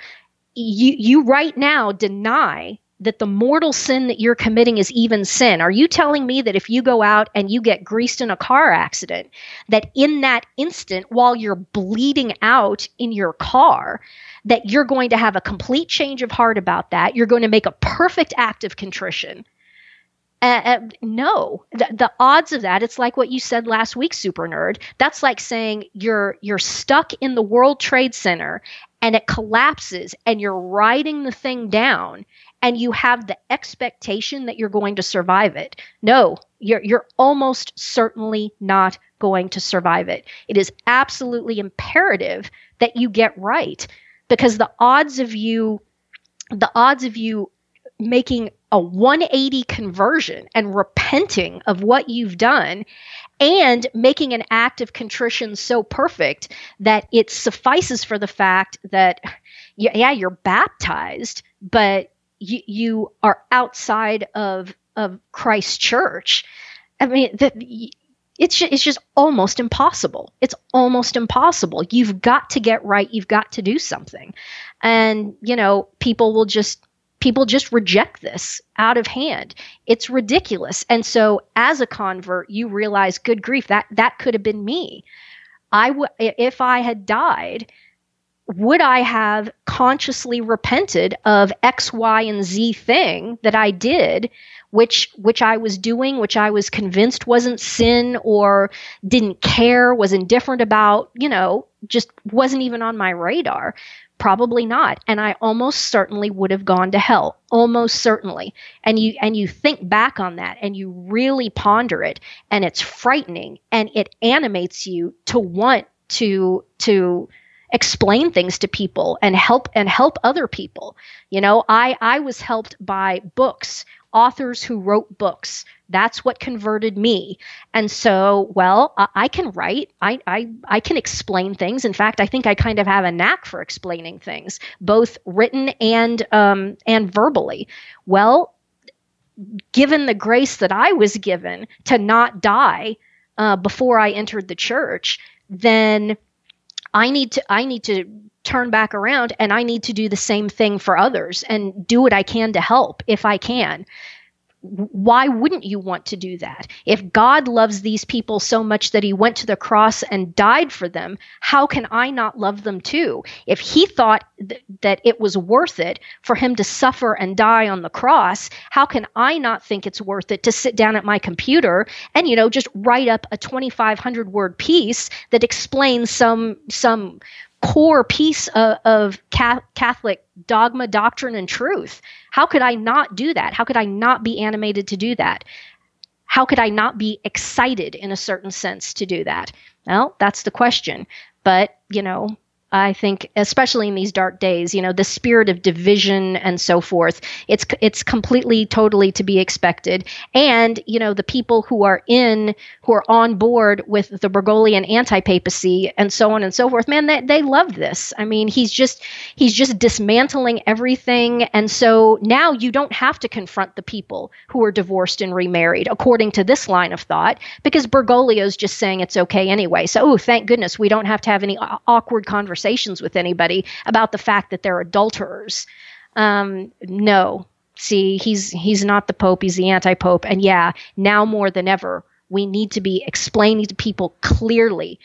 you, you right now deny that the mortal sin that you're committing is even sin. Are you telling me that if you go out and you get greased in a car accident, that in that instant, while you're bleeding out in your car, that you're going to have a complete change of heart about that? You're going to make a perfect act of contrition uh, uh, no, the, the, odds of that. It's like what you said last week, super nerd. That's like saying you're you're stuck in the World Trade Center and it collapses, and you're riding the thing down, and you have the expectation that you're going to survive it. No, you're you're almost certainly not going to survive it. It is absolutely imperative that you get right because the odds of you the odds of you making a 180 conversion and repenting of what you've done and making an act of contrition so perfect that it suffices for the fact that yeah you're baptized but you, you are outside of of Christ's church. I mean that it's just, it's just almost impossible. It's almost impossible. You've got to get right. You've got to do something. And you know people will just people just reject this out of hand. It's ridiculous. And so as a convert, you realize, good grief, that that could have been me. I w- if I had died, would I have consciously repented of X, Y, and Z thing that I did, which which I was doing, which I was convinced wasn't sin or didn't care, was indifferent about, you know, just wasn't even on my radar. Probably not. And I almost certainly would have gone to hell. Almost certainly. And you and you think back on that and you really ponder it and it's frightening and it animates you to want to to explain things to people and help and help other people. You know, I I was helped by books authors who wrote books. That's what converted me. And so, well, I, I can write. I, I I can explain things. In fact, I think I kind of have a knack for explaining things, both written and um, and verbally. Well, given the grace that I was given to not die uh, before I entered the church, then I need to I need to turn back around and I need to do the same thing for others and do what I can to help if I can. Why wouldn't you want to do that? If God loves these people so much that he went to the cross and died for them, how can I not love them too? If he thought th- that it was worth it for him to suffer and die on the cross, how can I not think it's worth it to sit down at my computer and you know just write up a 2500 word piece that explains some some core piece of, of Catholic dogma, doctrine, and truth. How could I not do that? How could I not be animated to do that? How could I not be excited in a certain sense to do that? Well, that's the question. But, you know, I think, especially in these dark days, you know, the spirit of division and so forth. It's it's completely, totally to be expected. And you know, the people who are in, who are on board with the Bergoglian anti-papacy and so on and so forth, man, they they love this. I mean, he's just he's just dismantling everything, and so now you don't have to confront the people who are divorced and remarried, according to this line of thought, because Bergoglio's just saying it's okay anyway. So, oh, thank goodness we don't have to have any uh, awkward conversations conversations with anybody about the fact that they're adulterers. Um, no, see, he's he's not the pope; he's the anti-pope. And yeah, now more than ever, we need to be explaining to people clearly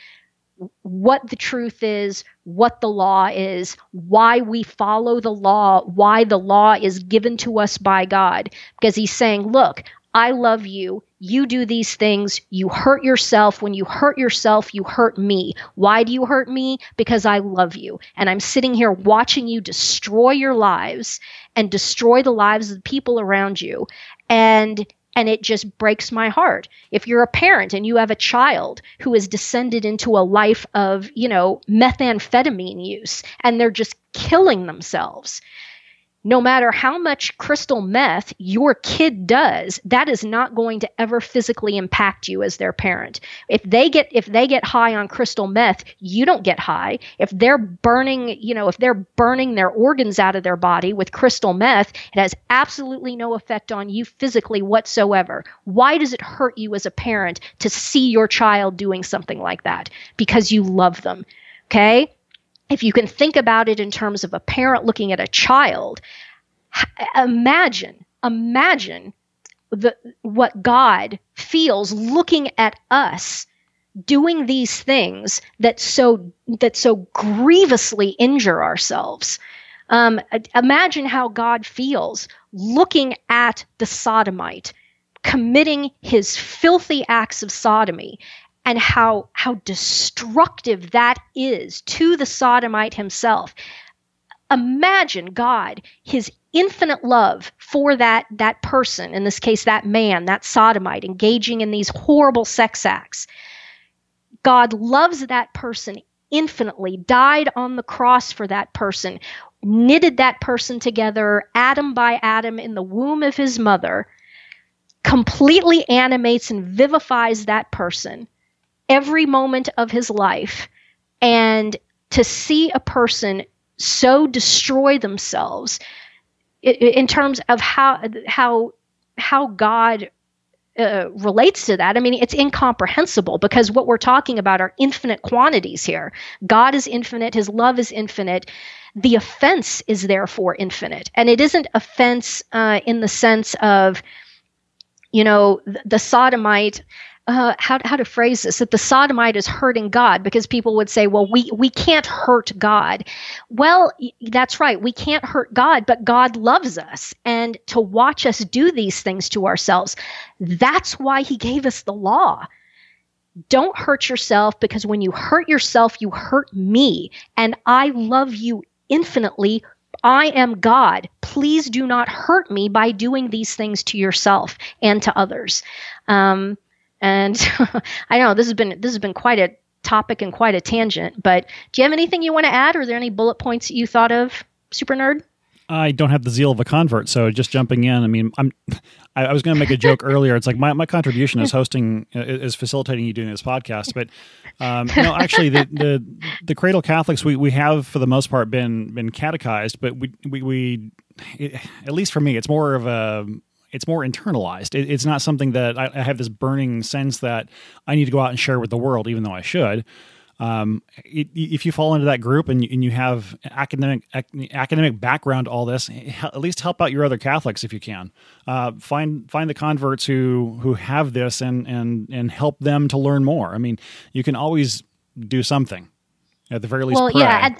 what the truth is, what the law is, why we follow the law, why the law is given to us by God. Because he's saying, look, I love you. You do these things. You hurt yourself. When you hurt yourself, you hurt me. Why do you hurt me? Because I love you. And I'm sitting here watching you destroy your lives and destroy the lives of the people around you. And and it just breaks my heart. If you're a parent and you have a child who has descended into a life of, you know, methamphetamine use and they're just killing themselves, no matter how much crystal meth your kid does that is not going to ever physically impact you as their parent. If they get if they get high on crystal meth you don't get high. If they're burning you know if they're burning their organs out of their body with crystal meth it has absolutely no effect on you physically whatsoever. Why does it hurt you as a parent to see your child doing something like that? Because you love them. Okay if you can think about it in terms of a parent looking at a child, imagine, imagine the, what God feels looking at us doing these things that so that so grievously injure ourselves. Um, imagine how God feels looking at the sodomite committing his filthy acts of sodomy and how how destructive that is to the sodomite himself. Imagine god his infinite love for that that person in this case that man that sodomite engaging in these horrible sex acts. God loves that person infinitely died on the cross for that person knitted that person together atom by atom in the womb of his mother completely animates and vivifies that person every moment of his life and to see a person so destroy themselves in terms of how how how God uh, relates to that. I mean, it's incomprehensible because what we're talking about are infinite quantities here. God is infinite, His love is infinite. The offense is therefore infinite, and it isn't offense uh, in the sense of, you know, the, the sodomite uh, how, how to phrase this that the sodomite is hurting God because people would say, well, we, we can't hurt God. Well, that's right. We can't hurt God, but God loves us. And to watch us do these things to ourselves, that's why He gave us the law. Don't hurt yourself because when you hurt yourself, you hurt me. And I love you infinitely I am God. Please do not hurt me by doing these things to yourself and to others. Um, and *laughs* I know this has been this has been quite a topic and quite a tangent, but do you have anything you want to add? Or are there any bullet points that you thought of, super nerd? I don't have the zeal of a convert, so just jumping in. I mean, I'm. I, I was going to make a joke *laughs* earlier. It's like my, my contribution is hosting, is facilitating you doing this podcast. But um, no, *laughs* actually, the, the the Cradle Catholics we, we have for the most part been been catechized, but we we, we it, at least for me, it's more of a it's more internalized. It, it's not something that I, I, have this burning sense that I need to go out and share with the world, even though I should. Um, it, if you fall into that group and you, and you have academic academic background, all this, at least help out your other Catholics if you can. Uh, find find the converts who who have this and and and help them to learn more. I mean, you can always do something at the very least. Well, pray. yeah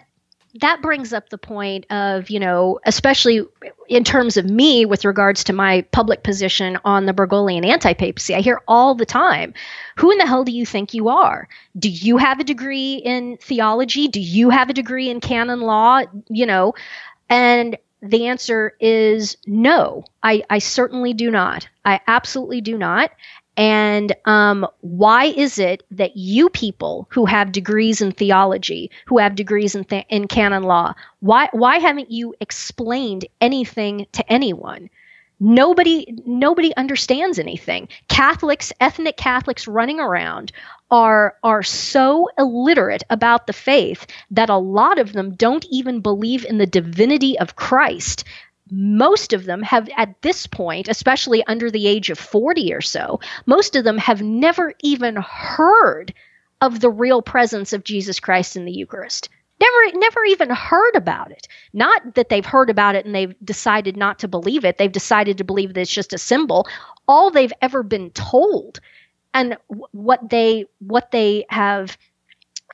that brings up the point of, you know, especially in terms of me with regards to my public position on the Bergoglian anti papacy. I hear all the time, who in the hell do you think you are? Do you have a degree in theology? Do you have a degree in canon law? You know, and the answer is no, I, I certainly do not. I absolutely do not. And um, why is it that you people who have degrees in theology, who have degrees in, th- in canon law, why why haven't you explained anything to anyone? Nobody nobody understands anything. Catholics, ethnic Catholics running around are are so illiterate about the faith that a lot of them don't even believe in the divinity of Christ most of them have, at this point, especially under the age of 40 or so, most of them have never even heard of the real presence of Jesus Christ in the Eucharist. Never, never even heard about it. Not that they've heard about it and they've decided not to believe it. They've decided to believe that it's just a symbol. All they've ever been told, and what they what they have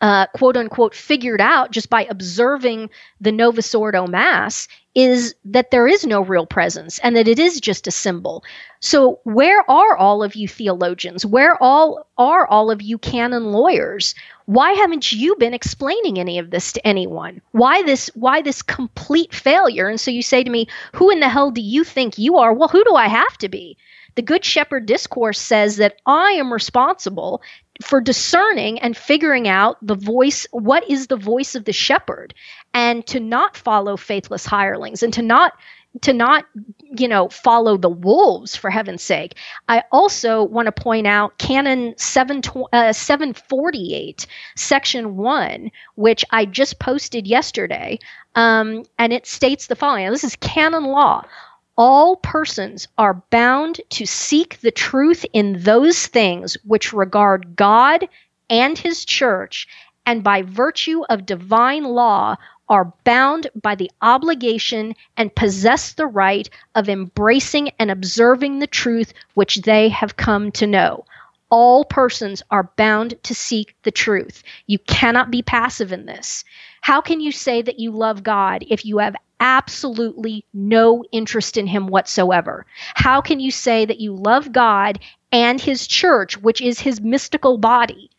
uh, quote unquote figured out just by observing the Novus Ordo Mass is that there is no real presence and that it is just a symbol. So where are all of you theologians? Where all are all of you canon lawyers? Why haven't you been explaining any of this to anyone? Why this why this complete failure? And so you say to me, who in the hell do you think you are? Well, who do I have to be? The Good Shepherd Discourse says that I am responsible for discerning and figuring out the voice what is the voice of the shepherd and to not follow faithless hirelings and to not to not you know follow the wolves for heaven's sake. I also want to point out canon 7 uh, 748 section 1 which i just posted yesterday um, and it states the following. This is canon law all persons are bound to seek the truth in those things which regard God and his church, and by virtue of divine law are bound by the obligation and possess the right of embracing and observing the truth which they have come to know. All persons are bound to seek the truth. You cannot be passive in this. How can you say that you love God if you have absolutely no interest in him whatsoever. How can you say that you love God and his church, which is his mystical body?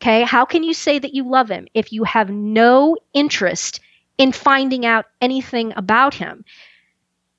Okay, how can you say that you love him if you have no interest in finding out anything about him?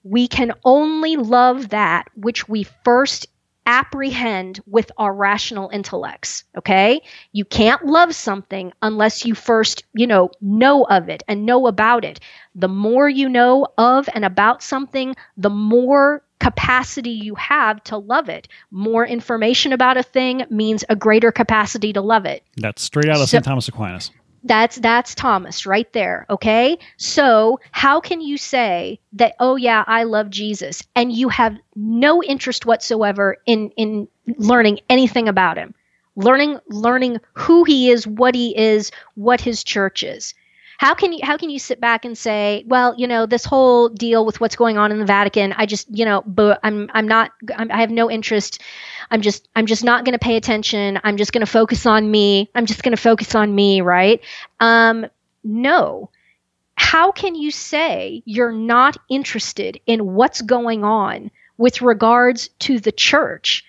We can only love that which we first apprehend with our rational intellects okay? You can't love something unless you first you know know of it and know about it. The more you know of and about something the more capacity you have to love it. More information about a thing means a greater capacity to love it. That's straight out of so, st thomas aquinas that's that's Thomas right there, okay? So, how can you say that oh yeah, I love Jesus and you have no interest whatsoever in in learning anything about him? Learning learning who he is, what he is, what his church is. How can you how can you sit back and say, well, you know, this whole deal with what's going on in the Vatican, I just, you know, but I'm I'm not I'm, I have no interest I'm just I'm just not going to pay attention. I'm just going to focus on me. I'm just going to focus on me, right? Um, no. How can you say you're not interested in what's going on with regards to the church?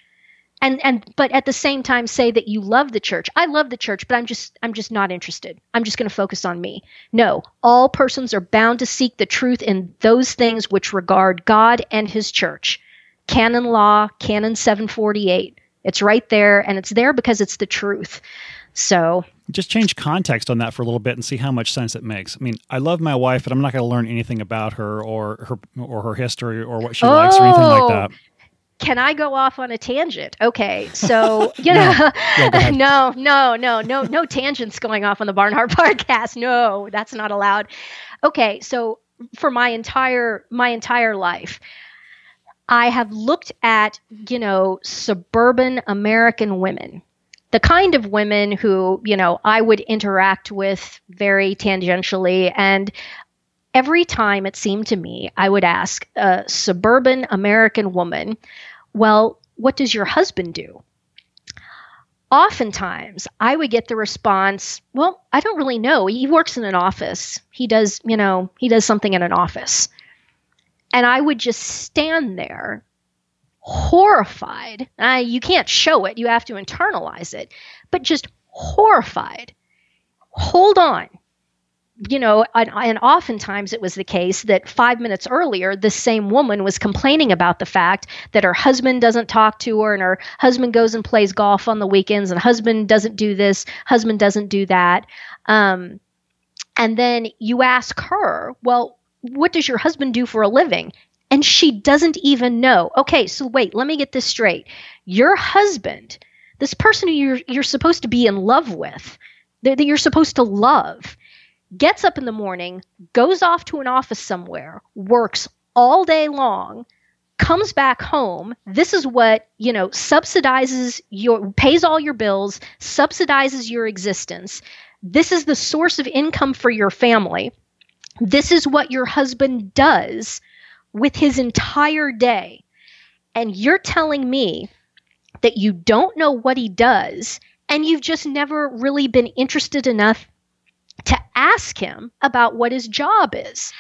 And and but at the same time say that you love the church i love the church but i'm just i'm just not interested i'm just going to focus on me no all persons are bound to seek the truth in those things which regard god and his church canon law, canon 748. It's right there, and it's there because it's the truth. So just change context on that for a little bit and see how much sense it makes. I mean, I love my wife, but I'm not going to learn anything about her or her or her history or what she oh, likes or anything like oh, that. Can I go off on a tangent? Okay, *laughs* so you know, no. Yeah, *laughs* no, no, no, no, no tangents going off on the Barnhardt *laughs* podcast. No, that's not allowed. Okay, so for my entire my entire life, I have looked at, you know, suburban American women, the kind of women who, you know, I would interact with very tangentially. And every time it seemed to me, I would ask a suburban American woman, well, what does your husband do? Oftentimes, I would get the response, well, I don't really know. He works in an office. He does, you know, he does something in an office. And I would just stand there horrified. Uh, you can't show it, you have to internalize it, but just horrified. Hold on. You know, and, and, oftentimes it was the case that five minutes earlier, the same woman was complaining about the fact that her husband doesn't talk to her and her husband goes and plays golf on the weekends and husband doesn't do this, husband doesn't do that. Um, and then you ask her, well, what does your husband do for a living? And she doesn't even know. Okay, so wait, let me get this straight. Your husband, this person who you're, you're supposed to be in love with, that you're supposed to love, gets up in the morning, goes off to an office somewhere, works all day long, comes back home. This is what, you know, subsidizes your, pays all your bills, subsidizes your existence. This is the source of income for your family. This is what your husband does with his entire day. And you're telling me that you don't know what he does and you've just never really been interested enough to ask him about what his job is.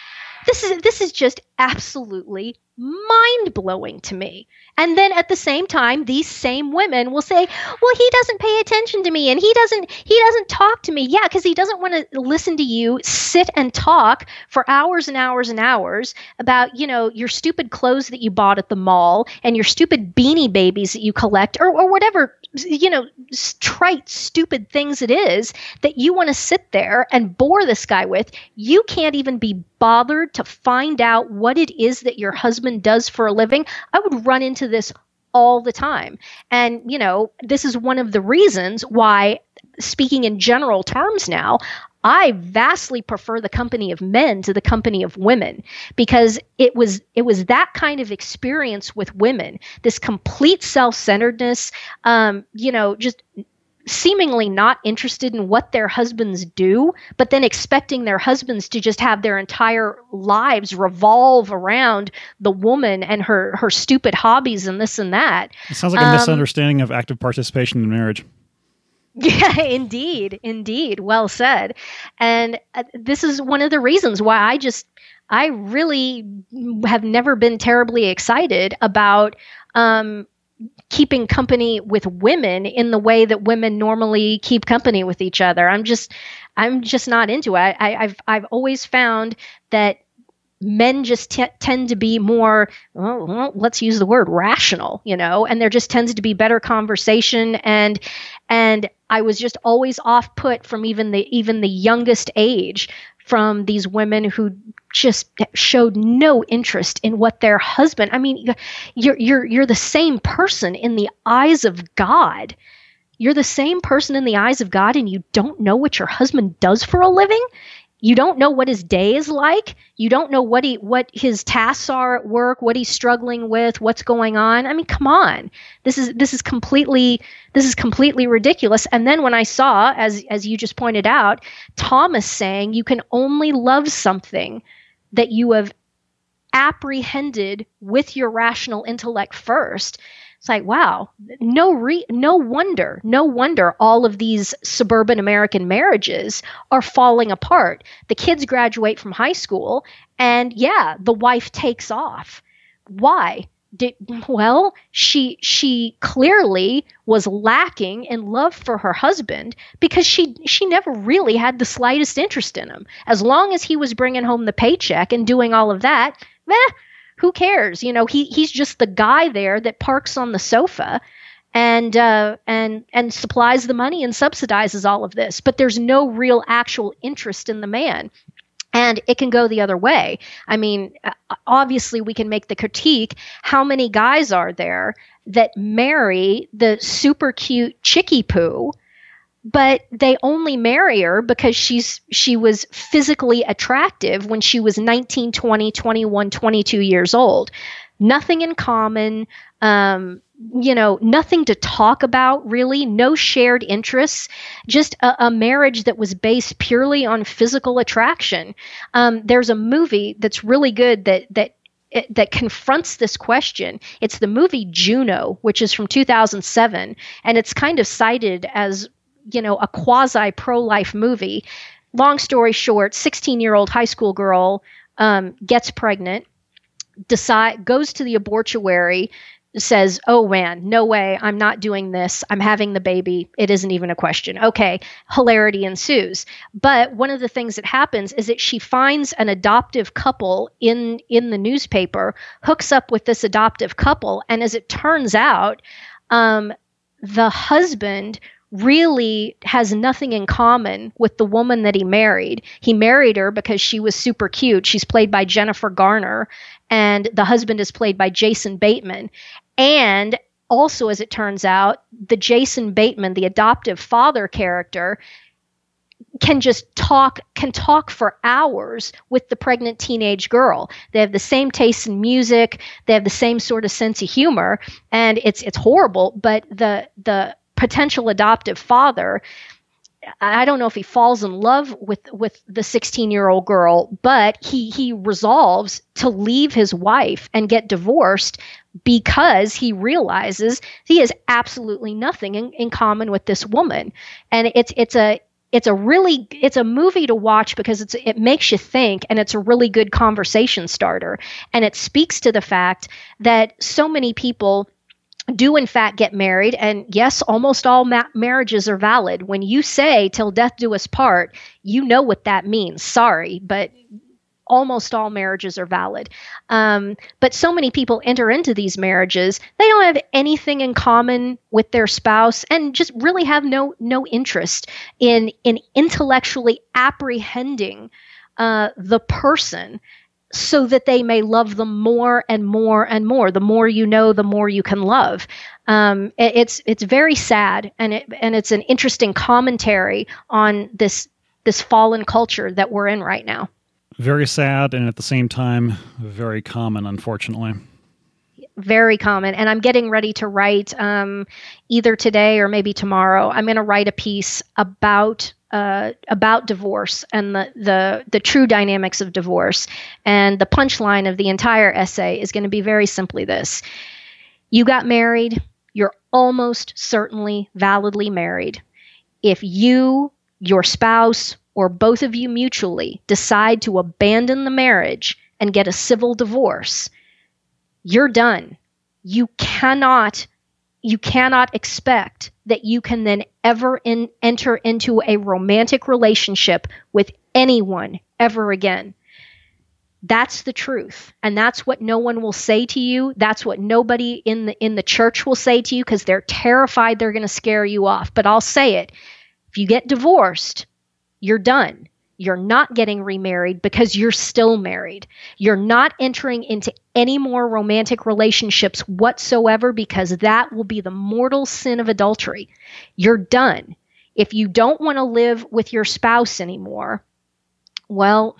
This is this is just absolutely mind blowing to me. And then at the same time, these same women will say, "Well, he doesn't pay attention to me, and he doesn't he doesn't talk to me." Yeah, because he doesn't want to listen to you sit and talk for hours and hours and hours about you know your stupid clothes that you bought at the mall and your stupid beanie babies that you collect, or or whatever you know trite stupid things it is that you want to sit there and bore this guy with. You can't even be bothered to find out what it is that your husband does for a living. I would run into this all the time. And, you know, this is one of the reasons why, speaking in general terms now, I vastly prefer the company of men to the company of women because it was it was that kind of experience with women, this complete self-centeredness, um, you know, just seemingly not interested in what their husbands do, but then expecting their husbands to just have their entire lives revolve around the woman and her her stupid hobbies and this and that. It sounds like a um, misunderstanding of active participation in marriage. *laughs* Yeah, indeed, indeed. Well said. And uh, this is one of the reasons why I just I really have never been terribly excited about um, keeping company with women in the way that women normally keep company with each other. I'm just I'm just not into it. I, have I've always found that men just t- tend to be more well, let's use the word rational you know and there just tends to be better conversation and and i was just always off put from even the even the youngest age from these women who just showed no interest in what their husband I mean you're you're you're the same person in the eyes of God. You're the same person in the eyes of God and you don't know what your husband does for a living? You don't know what his day is like. You don't know what he what his tasks are at work what he's struggling with what's going on. I mean come on. This is this is completely this is completely ridiculous. And then when i saw as as you just pointed out thomas saying you can only love something that you have apprehended with your rational intellect first it's like, wow, no re- no wonder, no wonder all of these suburban American marriages are falling apart. The kids graduate from high school and yeah, the wife takes off. Why? Did, well, she she clearly was lacking in love for her husband because she she never really had the slightest interest in him. As long as he was bringing home the paycheck and doing all of that, eh, who cares? You know, he he's just the guy there that parks on the sofa and uh, and and supplies the money and subsidizes all of this. But there's no real actual interest in the man. And it can go the other way. I mean, uh, obviously, we can make the critique how many guys are there that marry the super cute chickie poo but they only marry her because she's she was physically attractive when she was 19 20 21 22 years old. Nothing in common um, you know nothing to talk about really. No shared interests. Just a, a marriage that was based purely on physical attraction. Um, there's a movie that's really good that that that confronts this question. It's the movie Juno, which is from 2007, and it's kind of cited as you know, a quasi pro life movie. Long story short, 16 year old high school girl um, gets pregnant, decide goes to the abortuary, says, Oh man, no way, I'm not doing this. I'm having the baby. It isn't even a question. Okay, hilarity ensues. But one of the things that happens is that she finds an adoptive couple in, in the newspaper, hooks up with this adoptive couple, and as it turns out, um, the husband really has nothing in common with the woman that he married. He married her because she was super cute. She's played by Jennifer Garner, and the husband is played by Jason Bateman. And also, as it turns out, the Jason Bateman, the adoptive father character, can just talk can talk for hours with the pregnant teenage girl. They have the same taste in music, they have the same sort of sense of humor, and it's it's horrible, but the the potential adoptive father I don't know if he falls in love with with the 16 year old girl, but he he resolves to leave his wife and get divorced because he realizes he has absolutely nothing in, in common with this woman, and it's it's a it's a really it's a movie to watch because it's it makes you think and it's a really good conversation starter. And it speaks to the fact that so many people do in fact get married. And yes almost all ma- marriages are valid. When you say till death do us part you know what that means. Sorry but almost all marriages are valid. Um, but so many people enter into these marriages they don't have anything in common with their spouse and just really have no no interest in in intellectually apprehending uh, the person so that they may love them more and more and more. The more you know, the more you can love. Um, it, it's it's very sad, and it and it's an interesting commentary on this this fallen culture that we're in right now. Very sad, and at the same time, very common, unfortunately. Very common, and I'm getting ready to write um, either today or maybe tomorrow. I'm going to write a piece about uh, about divorce and the, the the true dynamics of divorce. And the punchline of the entire essay is going to be very simply this: You got married. You're almost certainly validly married. If you, your spouse, or both of you mutually decide to abandon the marriage and get a civil divorce, you're done. You cannot you cannot expect that you can then ever in, enter into a romantic relationship with anyone ever again. That's the truth. And that's what no one will say to you. That's what nobody in the in the church will say to you because they're terrified they're going to scare you off. But I'll say it. If you get divorced, you're done. You're not getting remarried because you're still married. You're not entering into any more romantic relationships whatsoever because that will be the mortal sin of adultery. You're done. If you don't want to live with your spouse anymore, well,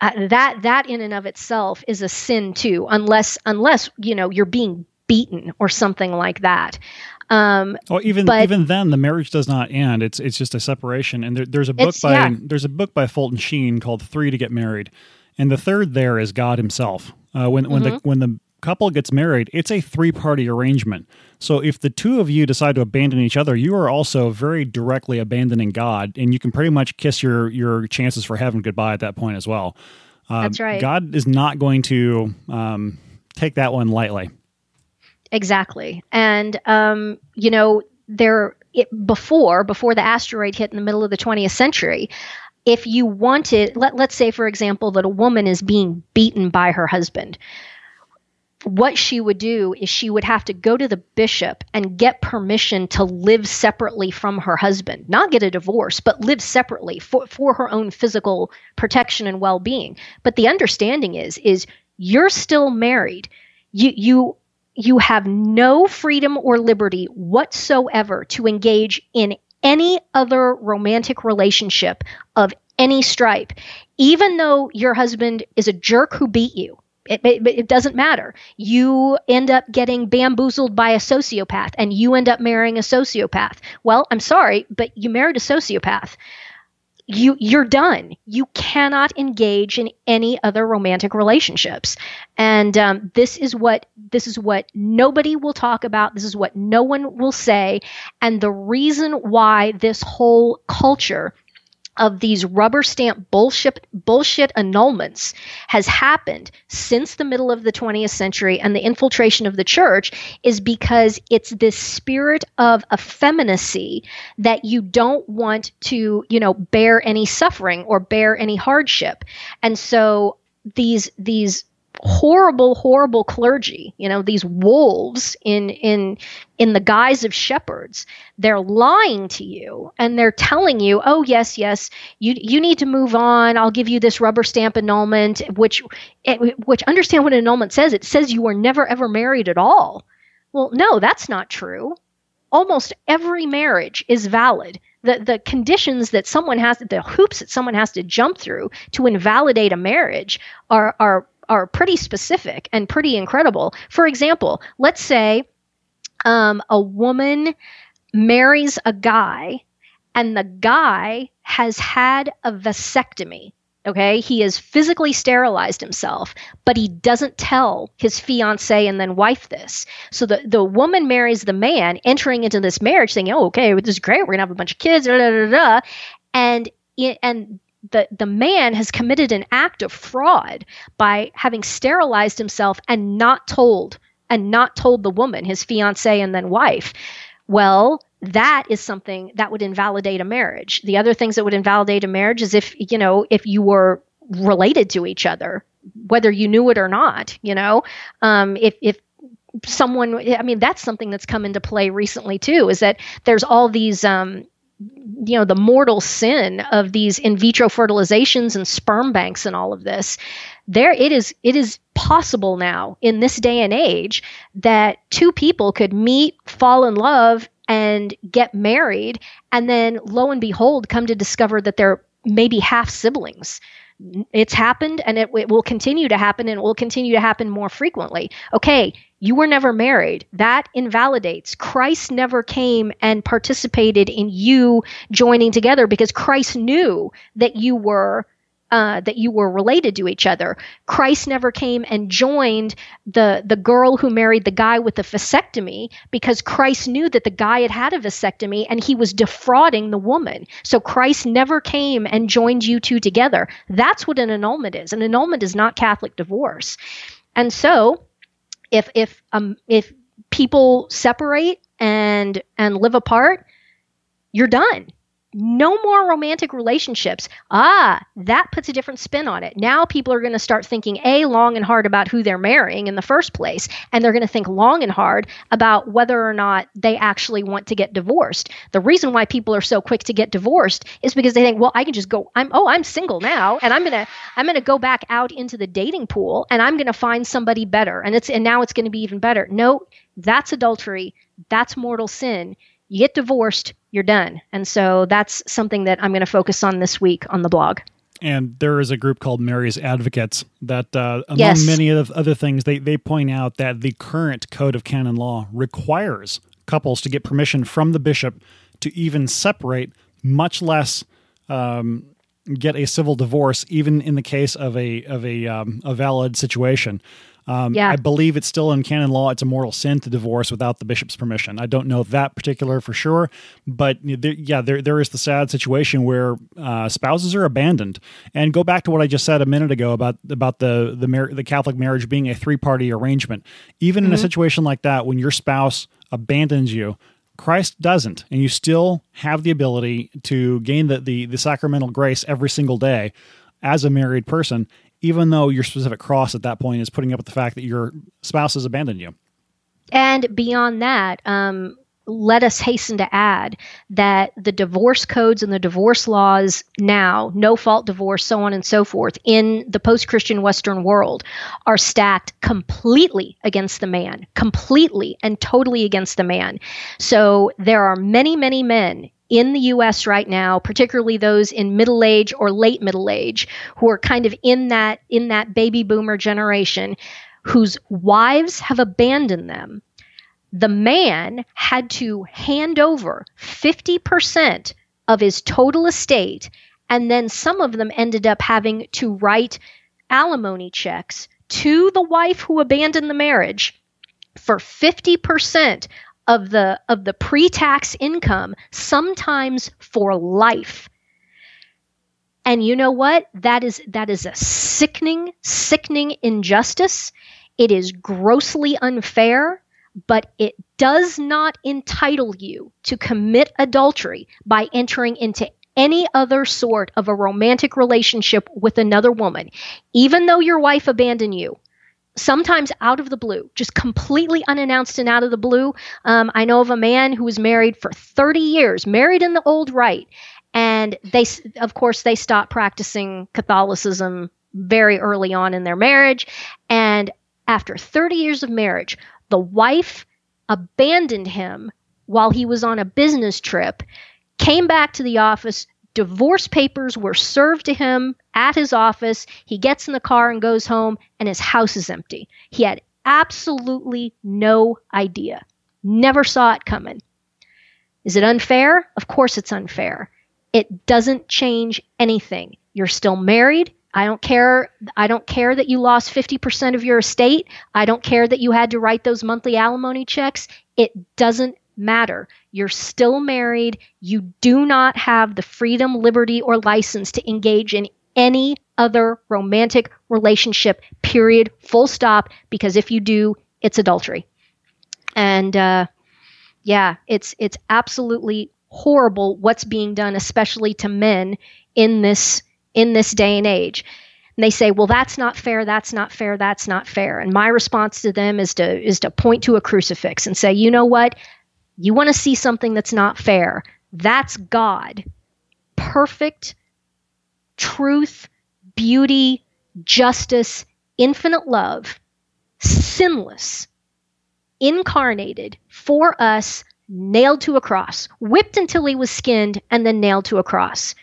uh, that that in and of itself is a sin too unless unless you know you're being beaten or something like that um, well, even but, even then, the marriage does not end. It's it's just a separation. And there, there's a book by yeah. there's a book by Fulton Sheen called Three to Get Married, and the third there is God Himself. Uh, when mm-hmm. when the mm-hmm. when the couple gets married, it's a three party arrangement. So if the two of you decide to abandon each other, you are also very directly abandoning God, and you can pretty much kiss your your chances for heaven goodbye at that point as well. Um, That's right. God is not going to um, take that one lightly. Exactly. And, um, you know, there, it, before, before the asteroid hit in the middle of the 20th century, if you wanted, let, let's say, for example, that a woman is being beaten by her husband, what she would do is she would have to go to the bishop and get permission to live separately from her husband, not get a divorce, but live separately for, for her own physical protection and well-being. But the understanding is, is you're still married. You, you you have no freedom or liberty whatsoever to engage in any other romantic relationship of any stripe, even though your husband is a jerk who beat you. It, it, it, doesn't matter. You end up getting bamboozled by a sociopath and you end up marrying a sociopath. Well, I'm sorry, but you married a sociopath you you're done. You cannot engage in any other romantic relationships, and um, this is what this is what nobody will talk about. This is what no one will say, and the reason why this whole culture of these rubber stamp bullshit bullshit annulments has happened since the middle of the 20th century and the infiltration of the church is because it's this spirit of effeminacy that you don't want to you know bear any suffering or bear any hardship. And so these these horrible horrible clergy you know these wolves in in in the guise of shepherds. They're lying to you and they're telling you oh yes yes you you need to move on. I'll give you this rubber stamp annulment which eh, which understand what annulment says. It says you were never ever married at all. Well no that's not true. Almost every marriage is valid. The the conditions that someone has the hoops that someone has to jump through to invalidate a marriage are are are pretty specific and pretty incredible. For example, let's say um, a woman marries a guy and the guy has had a vasectomy. Okay, he has physically sterilized himself, but he doesn't tell his fiance and then wife this. So the, the woman marries the man, entering into this marriage, saying, "Oh, okay, this is great. We're gonna have a bunch of kids." Da, da, da. And and the the man has committed an act of fraud by having sterilized himself and not told and not told the woman his fiance and then wife. Well that is something that would invalidate a marriage. The other things that would invalidate a marriage is if you know if you were related to each other whether you knew it or not you know? Um, if if someone i mean that's something that's come into play recently too is that there's all these um, you know the mortal sin of these in vitro fertilizations and sperm banks and all of this there it is it is possible now in this day and age that two people could meet fall in love and get married and then lo and behold come to discover that they're maybe half siblings it's happened and it, it will continue to happen and it will continue to happen more frequently okay you were never married. That invalidates. Christ never came and participated in you joining together because Christ knew that you were uh, that you were related to each other. Christ never came and joined the the girl who married the guy with the vasectomy because Christ knew that the guy had had a vasectomy and he was defrauding the woman. So Christ never came and joined you two together. That's what an annulment is. An annulment is not Catholic divorce. And so if if um if people separate and and live apart, you're done. No more romantic relationships. Ah, that puts a different spin on it. Now people are going to start thinking A, long and hard about who they're marrying in the first place, and they're going to think long and hard about whether or not they actually want to get divorced. The reason why people are so quick to get divorced is because they think, well, I can just go, I'm, oh, I'm single now, and I'm going to, I'm going to go back out into the dating pool and I'm going to find somebody better. And it's, and now it's going to be even better. No, that's adultery. That's mortal sin you get divorced, you're done. And so that's something that I'm going to focus on this week on the blog. And there is a group called Mary's Advocates that, uh, among yes. many other things, they, they point out that the current Code of Canon Law requires couples to get permission from the bishop to even separate, much less um, get a civil divorce, even in the case of a of a um, a valid situation. Um, yeah. I believe it's still in canon law. It's a mortal sin to divorce without the bishop's permission. I don't know that particular for sure, but there, yeah, there there is the sad situation where uh, spouses are abandoned. And go back to what I just said a minute ago about about the the mar- the Catholic marriage being a three party arrangement. Even mm-hmm. in a mm-hmm. situation like that, when your spouse abandons you, Christ doesn't, and you still have the ability to gain the, the, the sacramental grace every single day as a married person even though your specific cross at that point is putting up with the fact that your spouse has abandoned you. And beyond that, um, let us hasten to add that the divorce codes and the divorce laws now, no fault divorce, so on and so forth, in the post Christian Western world are stacked completely against the man, completely and totally against the man. So there are many, many men in the US right now, particularly those in middle age or late middle age who are kind of in that in that baby boomer generation whose wives have abandoned them. The man had to hand over 50% of his total estate and then some of them ended up having to write alimony checks to the wife who abandoned the marriage for 50% of the of the pre-tax income sometimes for life And you know what? That is that is a sickening, sickening injustice. It is grossly unfair, but it does not entitle you to commit adultery by entering into any other sort of a romantic relationship with another woman, even though your wife abandoned you. Sometimes out of the blue, just completely unannounced and out of the blue. Um, I know of a man who was married for 30 years, married in the old rite, and they, of course, they stopped practicing Catholicism very early on in their marriage. And after 30 years of marriage, the wife abandoned him while he was on a business trip came back to the office. Divorce papers were served to him at his office. He gets in the car and goes home, and his house is empty. He had absolutely no idea, never saw it coming. Is it unfair? Of course it's unfair. It doesn't change anything. You're still married. I don't care I don't care that you lost 50% of your estate. I don't care that you had to write those monthly alimony checks. It doesn't matter. You're still married. You do not have the freedom, liberty, or license to engage in any other romantic relationship, period, full stop, because if you do, it's adultery. And uh, yeah, it's it's absolutely horrible what's being done, especially to men in this in this day and age. And they say, "Well, that's not fair. That's not fair. That's not fair." And my response to them is to is to point to a crucifix and say, "You know what? You want to see something that's not fair. That's God. Perfect truth, beauty, justice, infinite love, sinless, incarnated for us, nailed to a cross, whipped until he was skinned, and then nailed to a cross.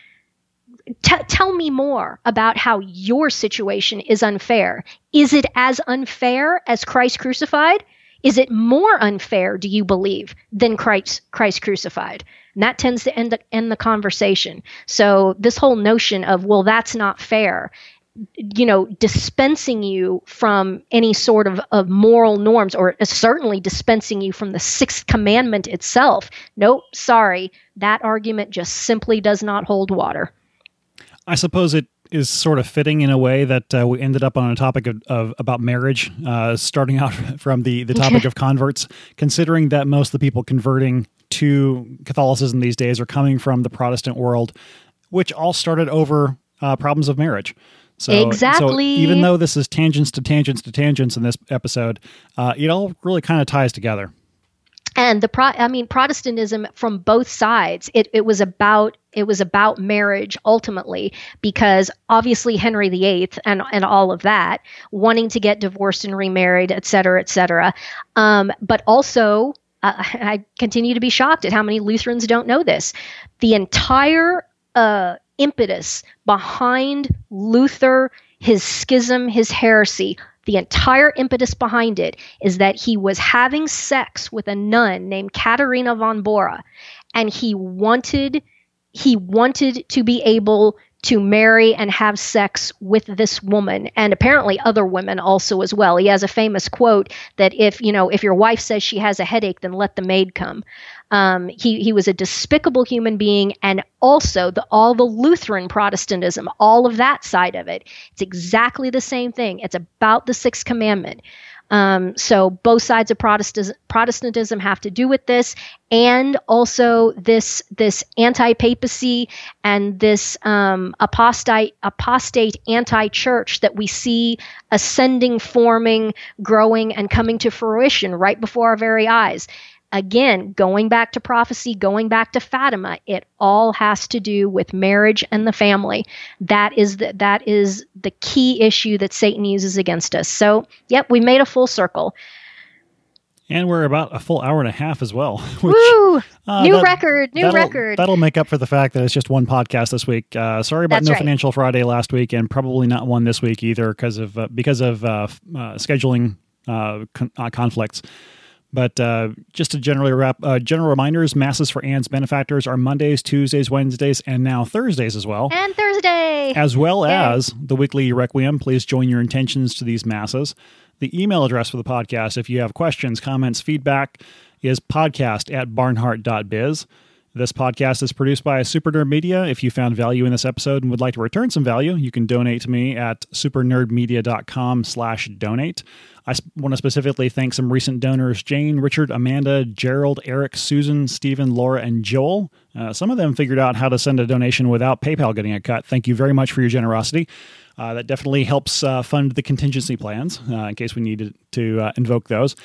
T- tell me more about how your situation is unfair. Is it as unfair as Christ crucified? Is it more unfair, do you believe, than Christ, Christ crucified? And that tends to end the, end the conversation. So, this whole notion of, well, that's not fair, you know, dispensing you from any sort of, of moral norms, or certainly dispensing you from the sixth commandment itself. Nope, sorry. That argument just simply does not hold water. I suppose it is sort of fitting in a way that uh, we ended up on a topic of, of about marriage, uh, starting *laughs* out from the the *laughs* topic of converts. Considering that most of the people converting to Catholicism these days are coming from the Protestant world, which all started over uh, problems of marriage. So, exactly. So even though this is tangents to tangents to tangents in this episode, uh, it all really kind of ties together and the pro i mean protestantism from both sides it, it was about it was about marriage ultimately because obviously henry viii and and all of that wanting to get divorced and remarried et cetera et cetera um, but also i continue to be shocked at how many lutherans don't know this. The entire uh, impetus behind luther his schism his heresy the entire impetus behind it is that he was having sex with a nun named Katharina von Bora, and he wanted he wanted to be able to marry and have sex with this woman and apparently other women also as well. He has a famous quote that if, you know, if your wife says she has a headache, then let the maid come. Um, he, he was a despicable human being and also the, all the Lutheran Protestantism, all of that side of it. It's exactly the same thing. It's about the sixth commandment. Um, so both sides of Protestantism have to do with this, and also this this anti-papacy and this um, apostate apostate anti-church that we see ascending, forming, growing, and coming to fruition right before our very eyes again, going back to prophecy, going back to Fatima, it all has to do with marriage and the family. That is the, that is the key issue that Satan uses against us. So, yep, we made a full circle. And we're about a full hour and a half as well. *laughs* Which, Woo! Uh, new that, record, new that'll, record. That'll make up for the fact that it's just one podcast this week. Uh, sorry about That's no right. Financial Friday last week, and probably not one this week either because of uh, because of uh, uh, scheduling uh, con- conflicts. But uh, just to generally wrap, uh, general reminders: masses for Ann's benefactors are Mondays, Tuesdays, Wednesdays, and now Thursdays as well. And Thursday, as well Yay. as the weekly requiem. Please join your intentions to these masses. The email address for the podcast, if you have questions, comments, feedback, is podcast at barnhardt.biz. This podcast is produced by Super Nerd Media. If you found value in this episode and would like to return some value, you can donate to me at supernerdmedia.com slash donate. I want to specifically thank some recent donors Jane, Richard, Amanda, Gerald, Eric, Susan, Stephen, Laura, and Joel. Uh, some of them figured out how to send a donation without PayPal getting a cut. Thank you very much for your generosity. Uh, that definitely helps uh, fund the contingency plans uh, in case we need to uh, invoke those.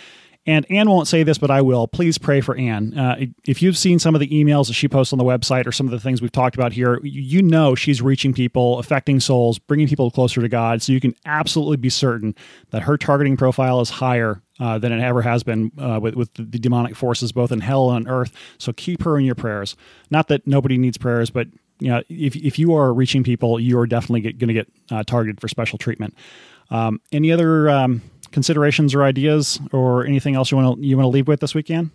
And Ann won't say this, but I will. Please pray for Ann. Uh, if you've seen some of the emails that she posts on the website or some of the things we've talked about here, you know she's reaching people, affecting souls, bringing people closer to God. So you can absolutely be certain that her targeting profile is higher uh, than it ever has been uh, with, with the demonic forces both in hell and on earth. So keep her in your prayers. Not that nobody needs prayers, but you know, if, if you are reaching people, you are definitely going to get uh, targeted for special treatment. Um, any other um, considerations or ideas or anything else you want to you want to leave with this weekend?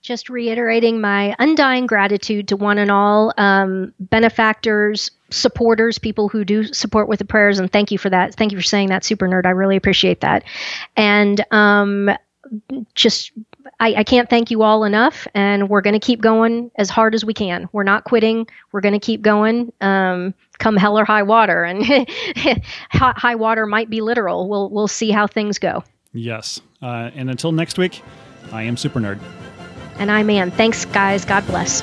Just reiterating my undying gratitude to one and all um, benefactors, supporters, people who do support with the prayers, and thank you for that. Thank you for saying that, super nerd. I really appreciate that. And um, just I, I, can't thank you all enough, and we're going to keep going as hard as we can. We're not quitting. We're going to keep going, um, come hell or high water, and *laughs* high water might be literal. We'll we'll see how things go. Yes, uh, and until next week, I am Super Nerd, and I'm Ann. Thanks, guys. God bless.